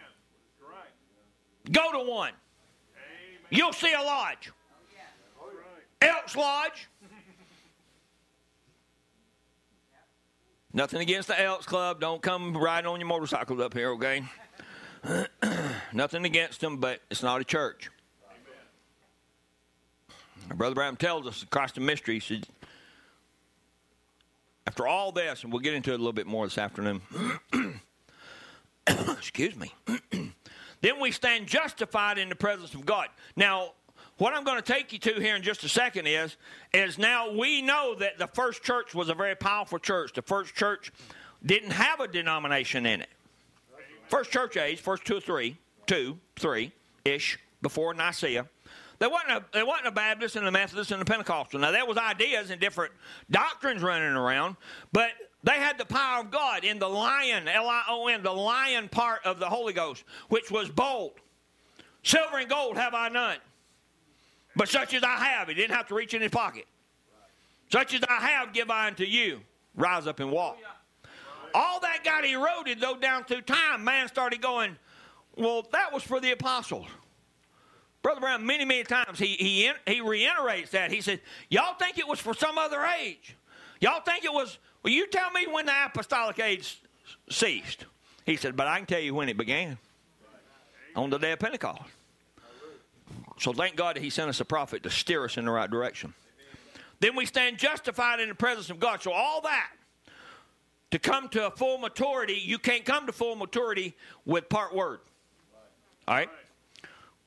Right. Go to one. You'll see a lodge. Elks Lodge. Nothing against the Elks Club. Don't come riding on your motorcycles up here, okay? Nothing against them, but it's not a church. Brother Branham tells us across the mystery, said, after all this, and we'll get into it a little bit more this afternoon. Excuse me. then we stand justified in the presence of God. Now, what I'm going to take you to here in just a second is, is now we know that the first church was a very powerful church. The first church didn't have a denomination in it. First church age, first two or three, two, three ish, before Nicaea. There wasn't a there wasn't a Baptist and a Methodist and a Pentecostal. Now there was ideas and different doctrines running around, but they had the power of God in the lion, L-I-O-N, the lion part of the Holy Ghost, which was bold. Silver and gold have I none. But such as I have, he didn't have to reach in his pocket. Such as I have, give I unto you. Rise up and walk. All that got eroded, though, down through time. Man started going, well, that was for the apostles. Brother Branham, many, many times, he, he, he reiterates that. He said, Y'all think it was for some other age. Y'all think it was, well, you tell me when the apostolic age ceased. He said, But I can tell you when it began on the day of Pentecost. So thank God that He sent us a prophet to steer us in the right direction. Then we stand justified in the presence of God. So all that to come to a full maturity, you can't come to full maturity with part word. All right?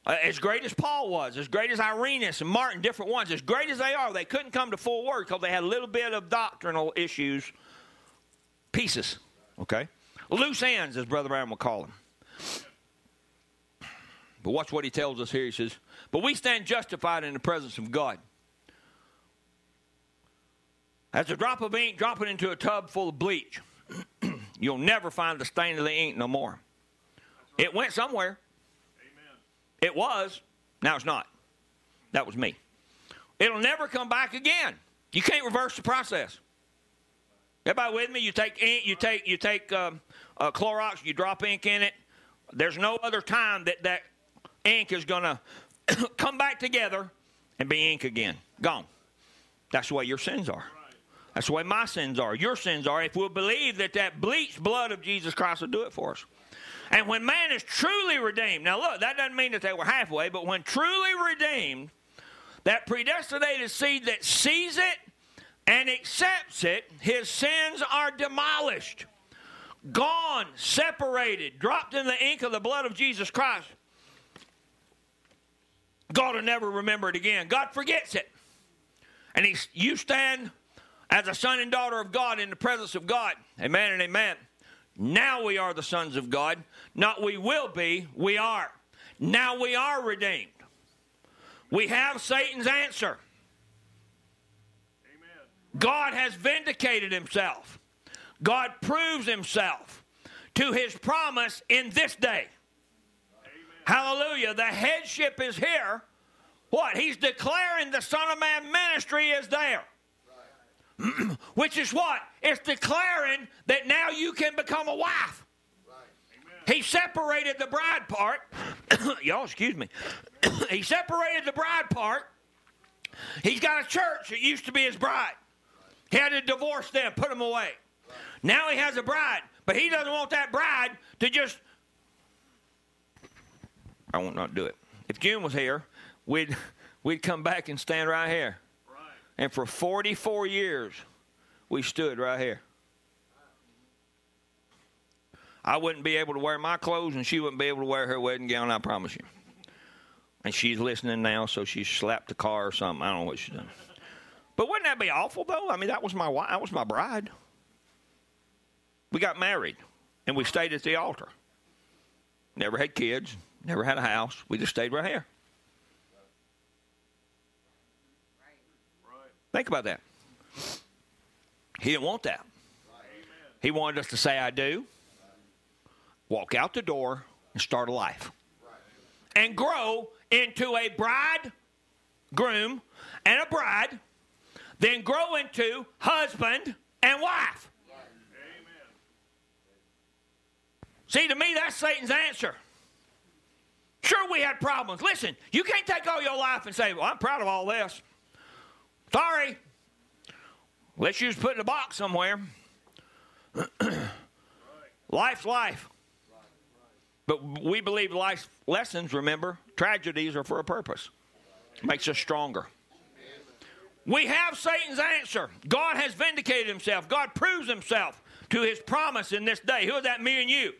Uh, as great as Paul was, as great as Irenaeus and Martin, different ones, as great as they are, they couldn't come to full word because they had a little bit of doctrinal issues, pieces, okay? Loose ends, as Brother Branham will call them. But watch what he tells us here. He says, But we stand justified in the presence of God. As a drop of ink dropping into a tub full of bleach, you'll never find the stain of the ink no more. It went somewhere. Amen. It was. Now it's not. That was me. It'll never come back again. You can't reverse the process. Everybody with me? You take ink, you take you take um, uh, Clorox, you drop ink in it. There's no other time that that ink is going to come back together and be ink again. Gone. That's the way your sins are. That's the way my sins are. Your sins are. If we'll believe that that bleached blood of Jesus Christ will do it for us. And when man is truly redeemed, now look, that doesn't mean that they were halfway, but when truly redeemed, that predestinated seed that sees it and accepts it, his sins are demolished, gone, separated, dropped in the ink of the blood of Jesus Christ. God will never remember it again. God forgets it. And he, you stand as a son and daughter of God in the presence of God. Amen and amen. Now we are the sons of God. Not we will be, we are. Now we are redeemed. We have Satan's answer. Amen. God has vindicated himself. God proves himself to his promise in this day. Hallelujah. The headship is here. What? He's declaring the Son of Man ministry is there. Which is what? It's declaring that now you can become a wife. He separated the bride part. Y'all, excuse me. he separated the bride part. He's got a church that used to be his bride. He had to divorce them, put them away. Now he has a bride, but he doesn't want that bride to just. I won't not do it. If June was here, we'd we'd come back and stand right here. And for 44 years, we stood right here. I wouldn't be able to wear my clothes, and she wouldn't be able to wear her wedding gown, I promise you. And she's listening now, so she slapped the car or something. I don't know what she's done. But wouldn't that be awful, though? I mean, that was my wife, that was my bride. We got married, and we stayed at the altar. Never had kids, never had a house. We just stayed right here. Think about that. He didn't want that. He wanted us to say, I do, walk out the door, and start a life. And grow into a bride, groom, and a bride, then grow into husband and wife. See, to me, that's Satan's answer. Sure, we had problems. Listen, you can't take all your life and say, Well, I'm proud of all this. Sorry. Let's just put in a box somewhere. Life's life. But we believe life's lessons, remember, tragedies are for a purpose. Makes us stronger. We have Satan's answer. God has vindicated himself. God proves himself to his promise in this day. Who is that? Me and you.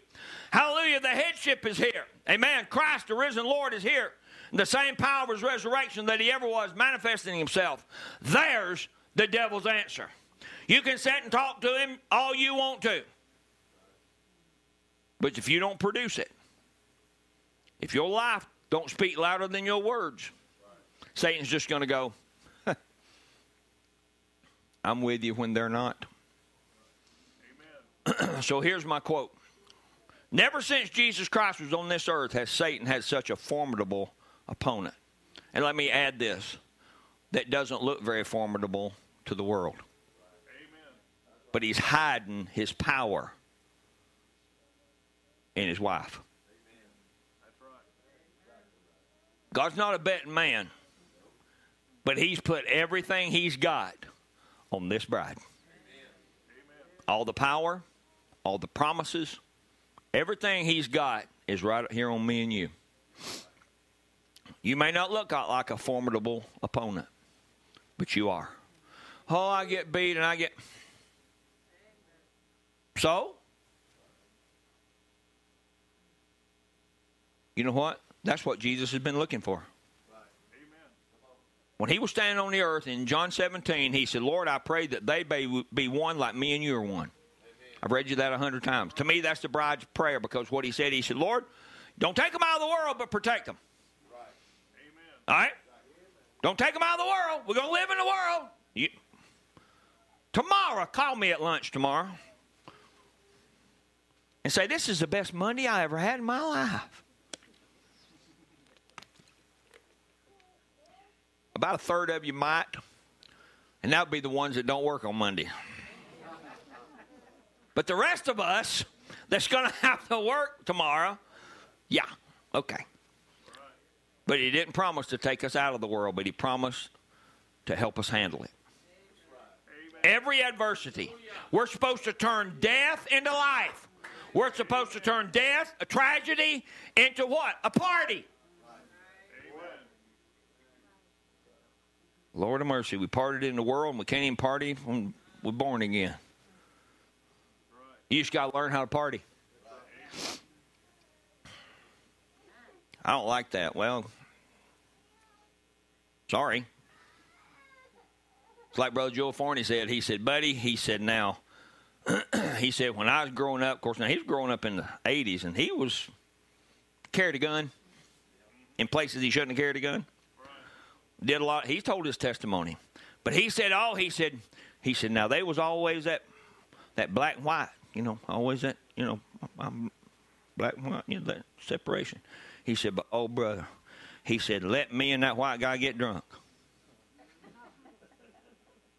Hallelujah. The headship is here. Amen. Christ, the risen Lord, is here the same power of his resurrection that he ever was manifesting himself. There's the devil's answer. You can sit and talk to him all you want to. But if you don't produce it, if your life don't speak louder than your words, Satan's just going to go, I'm with you when they're not. so here's my quote. Never since Jesus Christ was on this earth has Satan had such a formidable opponent. And let me add this that doesn't look very formidable to the world. Amen. But he's hiding his power in his wife. God's not a betting man, but he's put everything he's got on this bride. All the power, all the promises, everything he's got is right here on me and you. You may not look like a formidable opponent, but you are. Oh, I get beat and I get. So? You know what? That's what Jesus has been looking for. When he was standing on the earth in John 17, he said, Lord, I pray that they may be one like me and you are one. I've read you that a hundred times. To me, that's the bride's prayer because what he said, he said, Lord, don't take them out of the world, but protect them. All right? Don't take them out of the world. We're going to live in the world. You, tomorrow, call me at lunch tomorrow and say, This is the best Monday I ever had in my life. About a third of you might, and that would be the ones that don't work on Monday. But the rest of us that's going to have to work tomorrow, yeah, okay. But he didn't promise to take us out of the world, but he promised to help us handle it. Every adversity, we're supposed to turn death into life. We're supposed to turn death, a tragedy, into what? A party. Lord of mercy, we partied in the world and we can't even party when we're born again. You just got to learn how to party. I don't like that. Well, sorry. It's like Brother Joe Forney said. He said, buddy, he said, now, he said, when I was growing up, of course, now he was growing up in the 80s, and he was carried a gun in places he shouldn't have carried a gun. Did a lot. He told his testimony. But he said, oh, he said, he said, now, they was always that, that black and white, you know, always that, you know, I'm black and white, you know, that separation. He said, but, oh, brother, he said, let me and that white guy get drunk.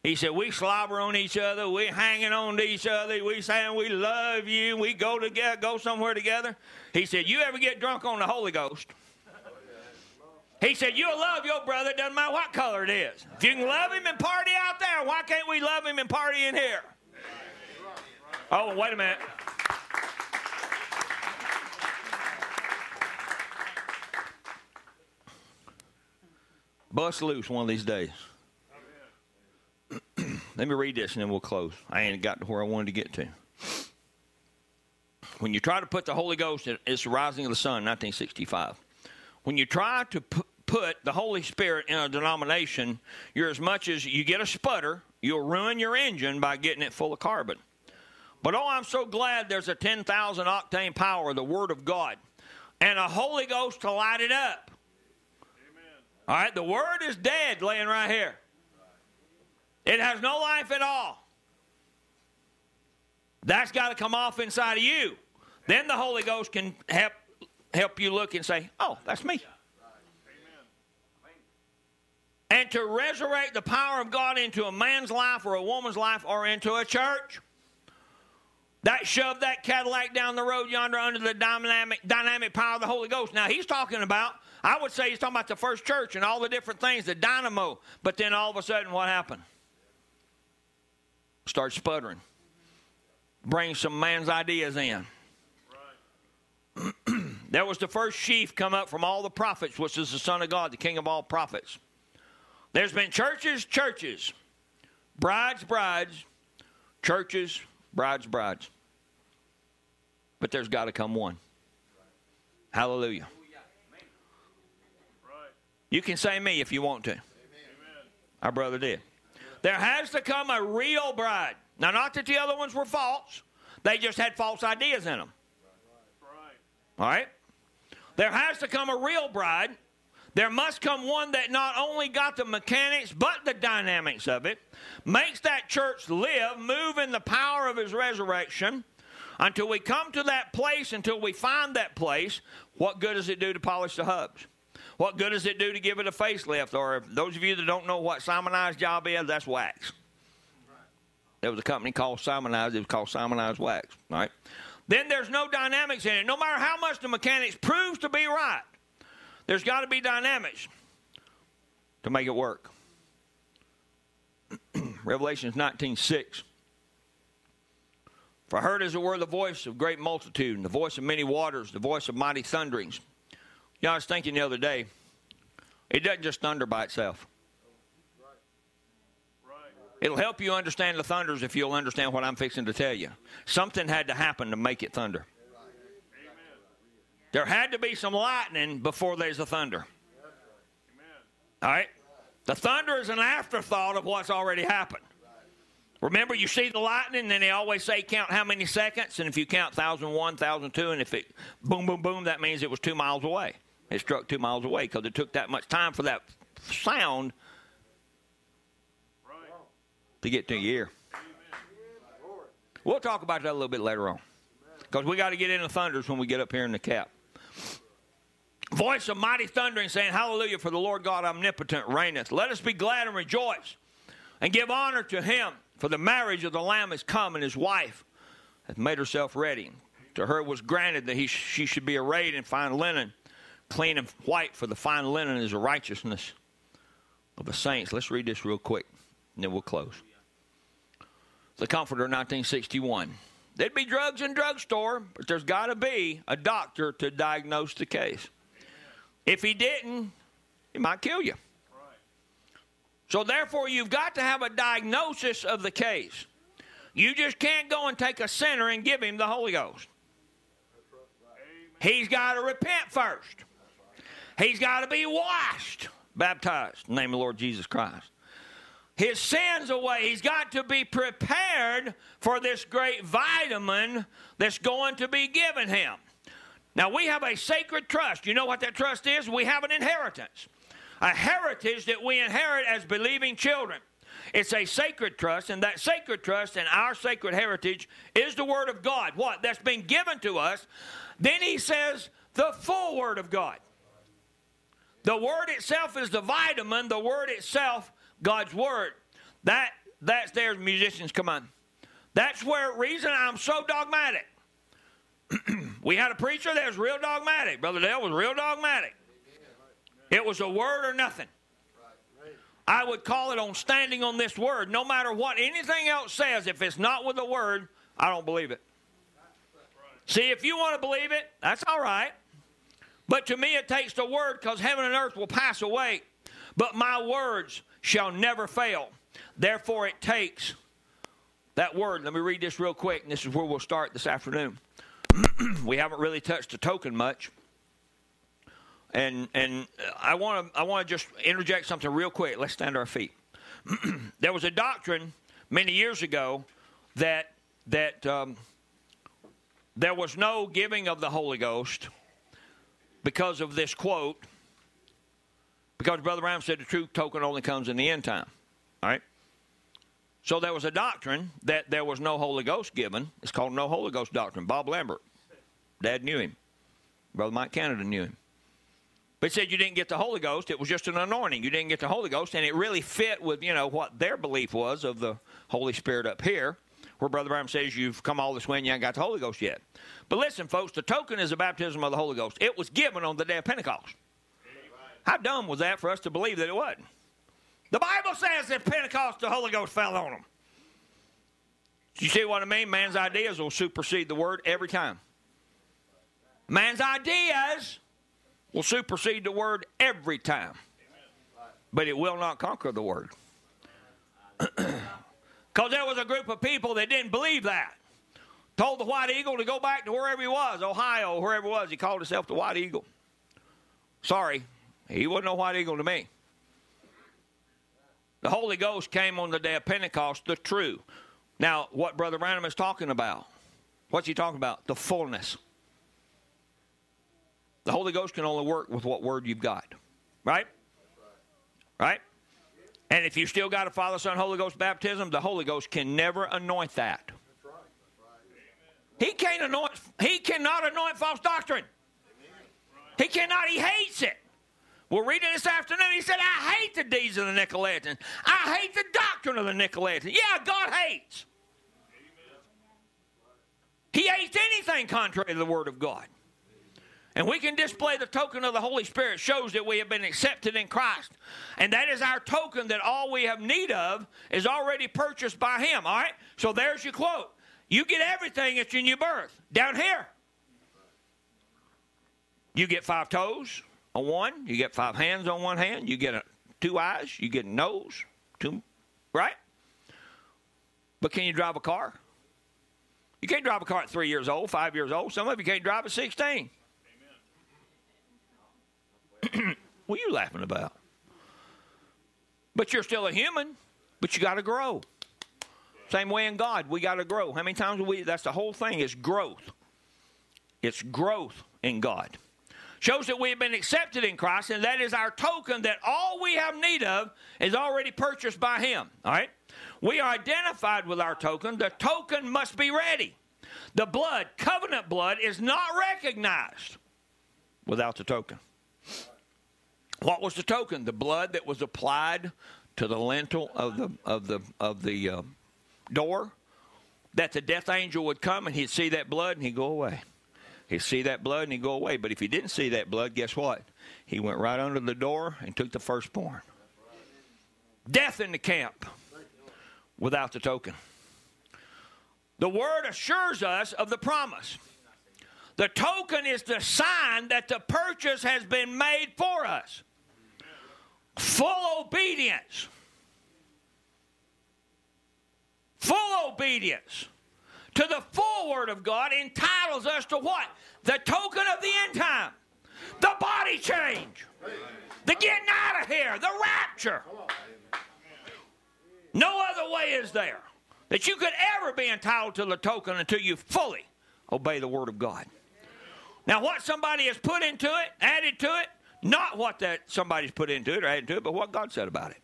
He said, We slobber on each other. We hanging on to each other. We saying we love you. We go together, go somewhere together. He said, You ever get drunk on the Holy Ghost? He said, You'll love your brother, doesn't matter what color it is. If you can love him and party out there, why can't we love him and party in here? Oh, wait a minute. Bust loose one of these days. Let me read this and then we'll close. I ain't got to where I wanted to get to. When you try to put the Holy Ghost, it's the rising of the sun, 1965. When you try to put the Holy Spirit in a denomination, you're as much as you get a sputter, you'll ruin your engine by getting it full of carbon. But oh, I'm so glad there's a 10,000 octane power, the Word of God, and a Holy Ghost to light it up. Amen. All right, the Word is dead laying right here. It has no life at all. That's got to come off inside of you. Then the Holy Ghost can help help you look and say, "Oh, that's me." And to resurrect the power of God into a man's life or a woman's life or into a church. That shoved that Cadillac down the road yonder under the dynamic, dynamic power of the Holy Ghost. Now, he's talking about, I would say he's talking about the first church and all the different things, the dynamo. But then all of a sudden, what happened? Start sputtering. Bring some man's ideas in. there was the first sheaf come up from all the prophets, which is the Son of God, the King of all prophets. There's been churches, churches, brides, brides, churches, brides, brides. But there's got to come one. Hallelujah. You can say me if you want to. Our brother did. There has to come a real bride. Now, not that the other ones were false, they just had false ideas in them. All right? There has to come a real bride. There must come one that not only got the mechanics but the dynamics of it, makes that church live, move in the power of his resurrection. Until we come to that place, until we find that place, what good does it do to polish the hubs? What good does it do to give it a facelift? Or those of you that don't know what Simonized job is, that's wax. There was a company called Simonized. It was called Simonized Wax. Right? Then there's no dynamics in it. No matter how much the mechanics proves to be right, there's got to be dynamics to make it work. Revelations 19:6. For I heard as it were the voice of great multitude, and the voice of many waters, the voice of mighty thunderings. You know, I was thinking the other day, it doesn't just thunder by itself. It'll help you understand the thunders if you'll understand what I'm fixing to tell you. Something had to happen to make it thunder. There had to be some lightning before there's a thunder. All right? The thunder is an afterthought of what's already happened. Remember, you see the lightning, and then they always say count how many seconds, and if you count 1,001, 1,002, and if it boom, boom, boom, that means it was two miles away. It struck two miles away because it took that much time for that sound to get to your ear. We'll talk about that a little bit later on because we got to get into thunders when we get up here in the cap. Voice of mighty thundering saying, Hallelujah, for the Lord God omnipotent reigneth. Let us be glad and rejoice and give honor to him, for the marriage of the Lamb is come, and his wife hath made herself ready. To her was granted that he, she should be arrayed in fine linen clean and white, for the fine linen is the righteousness of the saints. Let's read this real quick, and then we'll close. The Comforter, 1961. There'd be drugs in drugstore, but there's got to be a doctor to diagnose the case. If he didn't, he might kill you. So therefore, you've got to have a diagnosis of the case. You just can't go and take a sinner and give him the Holy Ghost. He's got to repent first. He's got to be washed, baptized in the name of the Lord Jesus Christ. His sins away. He's got to be prepared for this great vitamin that's going to be given him. Now, we have a sacred trust. You know what that trust is? We have an inheritance, a heritage that we inherit as believing children. It's a sacred trust, and that sacred trust and our sacred heritage is the Word of God. What? That's been given to us. Then he says, the full Word of God. The Word itself is the vitamin, the Word itself, God's Word. That that's there, musicians, come on. That's where reason I'm so dogmatic. we had a preacher that was real dogmatic. Brother Dale was real dogmatic. It was a word or nothing. I would call it on standing on this word. No matter what anything else says, if it's not with the word, I don't believe it. See, if you want to believe it, that's all right. But to me, it takes the word because heaven and earth will pass away. But my words shall never fail. Therefore, it takes that word. Let me read this real quick, and this is where we'll start this afternoon. we haven't really touched the token much. And and I want to I want to just interject something real quick. Let's stand to our feet. there was a doctrine many years ago that that um, there was no giving of the Holy Ghost because of this quote. Because Brother Branham said the true token only comes in the end time. All right. So there was a doctrine that there was no Holy Ghost given. It's called no Holy Ghost doctrine. Bob Lambert, Dad knew him. Brother Mike Canada knew him. But he said you didn't get the Holy Ghost. It was just an anointing. You didn't get the Holy Ghost, and it really fit with you know what their belief was of the Holy Spirit up here, where Brother Brown says you've come all this way and you ain't got the Holy Ghost yet. But listen, folks, the token is the baptism of the Holy Ghost. It was given on the day of Pentecost. How dumb was that for us to believe that it wasn't? The Bible says that Pentecost, the Holy Ghost fell on them. You see what I mean? Man's ideas will supersede the word every time. Man's ideas will supersede the word every time. But it will not conquer the word. Because there was a group of people that didn't believe that. Told the white eagle to go back to wherever he was, Ohio, wherever it was. He called himself the white eagle. Sorry, he wasn't no white eagle to me. The Holy Ghost came on the day of Pentecost, the true. Now, what Brother Branham is talking about, what's he talking about? The fullness. The Holy Ghost can only work with what word you've got. Right? Right? And if you still got a Father, Son, Holy Ghost baptism, the Holy Ghost can never anoint that. He can't anoint he cannot anoint false doctrine. He cannot, he hates it. We're reading this afternoon. He said, I hate the deeds of the Nicolaitans. I hate the doctrine of the Nicolaitans. Yeah, God hates. He hates anything contrary to the Word of God. And we can display the token of the Holy Spirit shows that we have been accepted in Christ. And that is our token that all we have need of is already purchased by Him. All right? So there's your quote. You get everything in your new birth. Down here. You get five toes on one, you get five hands on one hand, you get a, two eyes, you get a nose, two right? But can you drive a car? You can't drive a car at three years old, five years old. Some of you can't drive at 16. what are you laughing about? But you're still a human, but you got to grow. Same way in God, we got to grow. How many times we, that's the whole thing, is growth. It's growth in God. Shows that we have been accepted in Christ, and that is our token that all we have need of is already purchased by Him. All right? We are identified with our token. The token must be ready. The blood, covenant blood, is not recognized without the token. What was the token? The blood that was applied to the lintel of the of the of the uh, door. That the death angel would come and he'd see that blood and he'd go away. He'd see that blood and he'd go away. But if he didn't see that blood, guess what? He went right under the door and took the firstborn. Death in the camp without the token. The word assures us of the promise. The token is the sign that the purchase has been made for us. Full obedience. Full obedience to the full word of God entitles us to what? The token of the end time. The body change. The getting out of here. The rapture. No other way is there that you could ever be entitled to the token until you fully obey the word of God. Now, what somebody has put into it, added to it, not what that somebody's put into it or added to it, but what God said about it.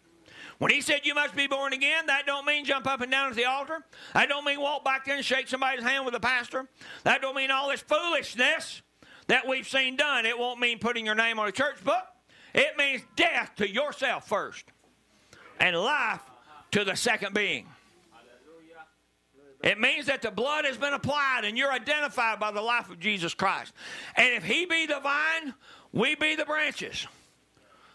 When he said you must be born again, that don't mean jump up and down at the altar. That don't mean walk back there and shake somebody's hand with a pastor. That don't mean all this foolishness that we've seen done. It won't mean putting your name on a church book. It means death to yourself first and life to the second being. It means that the blood has been applied and you're identified by the life of Jesus Christ. And if He be the vine, we be the branches.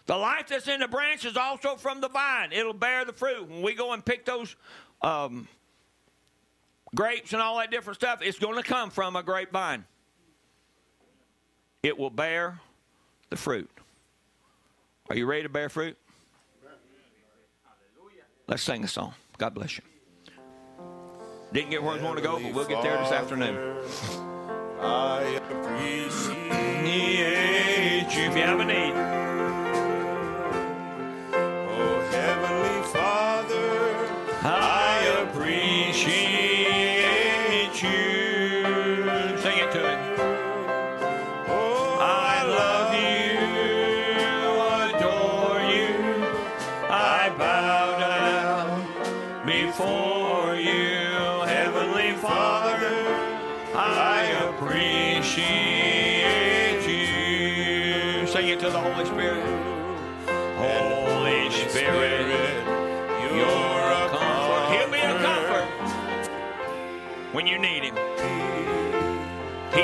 The life that's in the branch is also from the vine. It'll bear the fruit. When we go and pick those um, grapes and all that different stuff, it's going to come from a grapevine. It will bear the fruit. Are you ready to bear fruit? Let's sing a song. God bless you. Didn't get where we want to go, but we'll get there this afternoon. I appreciate you if you have a need.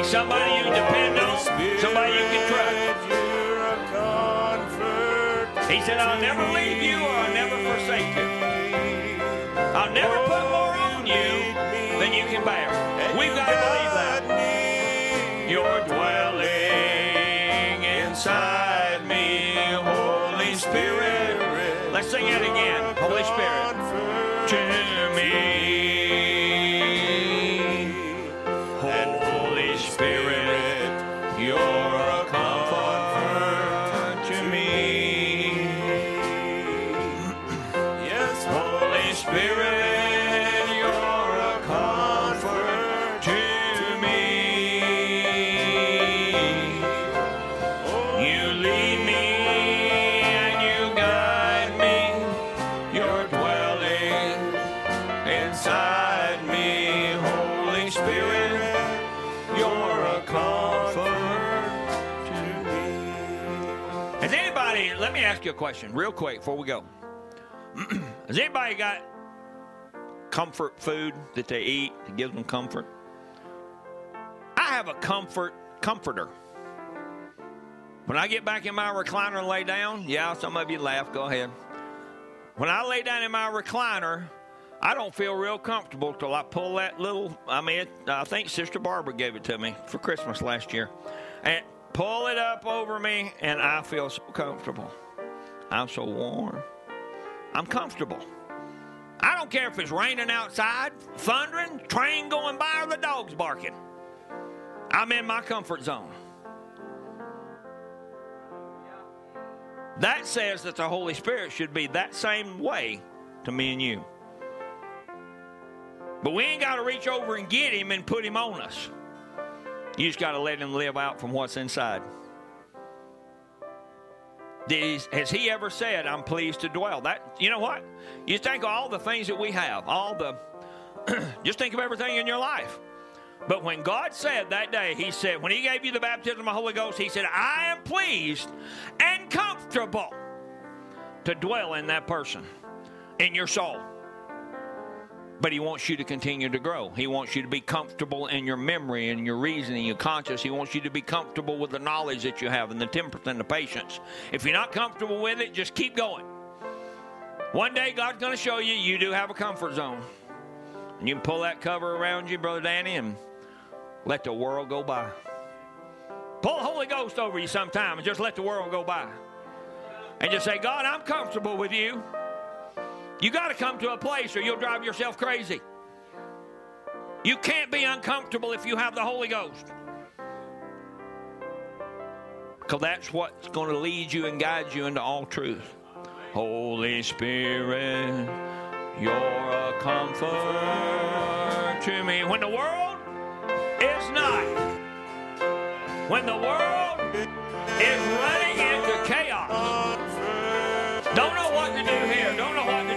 Somebody you depend on, somebody you can trust. You're a comfort. He said, I'll never leave you or I'll never forsake you. I'll never put more on you than you can bear. We've got to believe that. You're dwelling inside me, Holy Spirit. Let's sing it again. Holy Spirit. Ask you a question real quick before we go. Has anybody got comfort food that they eat that gives them comfort? I have a comfort comforter. When I get back in my recliner and lay down, yeah, some of you laugh, go ahead. When I lay down in my recliner, I don't feel real comfortable till I pull that little. I mean, it, I think Sister Barbara gave it to me for Christmas last year, and pull it up over me, and I feel so comfortable. I'm so warm. I'm comfortable. I don't care if it's raining outside, thundering, train going by, or the dogs barking. I'm in my comfort zone. That says that the Holy Spirit should be that same way to me and you. But we ain't got to reach over and get him and put him on us. You just got to let him live out from what's inside. Has he ever said, I'm pleased to dwell? That you know what? You think of all the things that we have, all the just think of everything in your life. But when God said that day, He said, when He gave you the baptism of the Holy Ghost, He said, I am pleased and comfortable to dwell in that person, in your soul. But He wants you to continue to grow. He wants you to be comfortable in your memory and your reasoning, your conscience. He wants you to be comfortable with the knowledge that you have and the temperance and the patience. If you're not comfortable with it, just keep going. One day God's going to show you you do have a comfort zone. And you can pull that cover around you, Brother Danny, and let the world go by. Pull the Holy Ghost over you sometime and just let the world go by. And just say, God, I'm comfortable with you. You got to come to a place or you'll drive yourself crazy. You can't be uncomfortable if you have the Holy Ghost. Because that's what's going to lead you and guide you into all truth. Holy Spirit, you're a comfort to me. When the world is not, when the world is running into chaos, don't know what to do here, don't know what to do